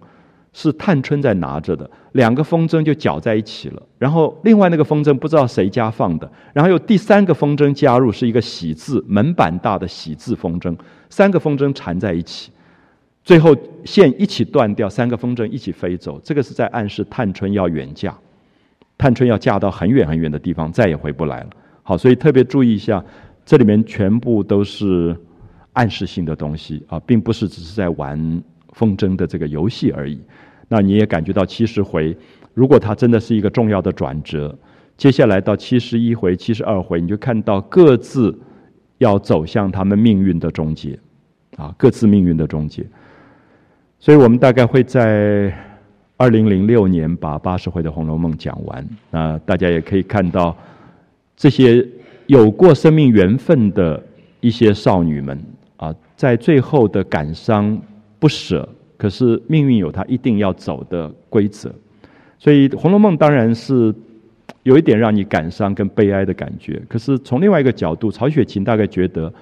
是探春在拿着的，两个风筝就搅在一起了。然后另外那个风筝不知道谁家放的，然后有第三个风筝加入，是一个喜字门板大的喜字风筝，三个风筝缠在一起，最后线一起断掉，三个风筝一起飞走。这个是在暗示探春要远嫁，探春要嫁到很远很远的地方，再也回不来了。好，所以特别注意一下，这里面全部都是暗示性的东西啊，并不是只是在玩风筝的这个游戏而已。那你也感觉到七十回，如果它真的是一个重要的转折，接下来到七十一回、七十二回，你就看到各自要走向他们命运的终结，啊，各自命运的终结。所以我们大概会在二零零六年把八十回的《红楼梦》讲完。那大家也可以看到，这些有过生命缘分的一些少女们啊，在最后的感伤不舍。可是命运有它一定要走的规则，所以《红楼梦》当然是有一点让你感伤跟悲哀的感觉。可是从另外一个角度，曹雪芹大概觉得，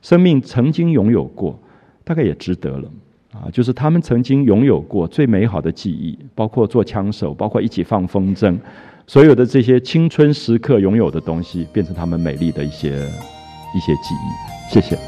生命曾经拥有过，大概也值得了啊！就是他们曾经拥有过最美好的记忆，包括做枪手，包括一起放风筝，所有的这些青春时刻拥有的东西，变成他们美丽的一些一些记忆。谢谢。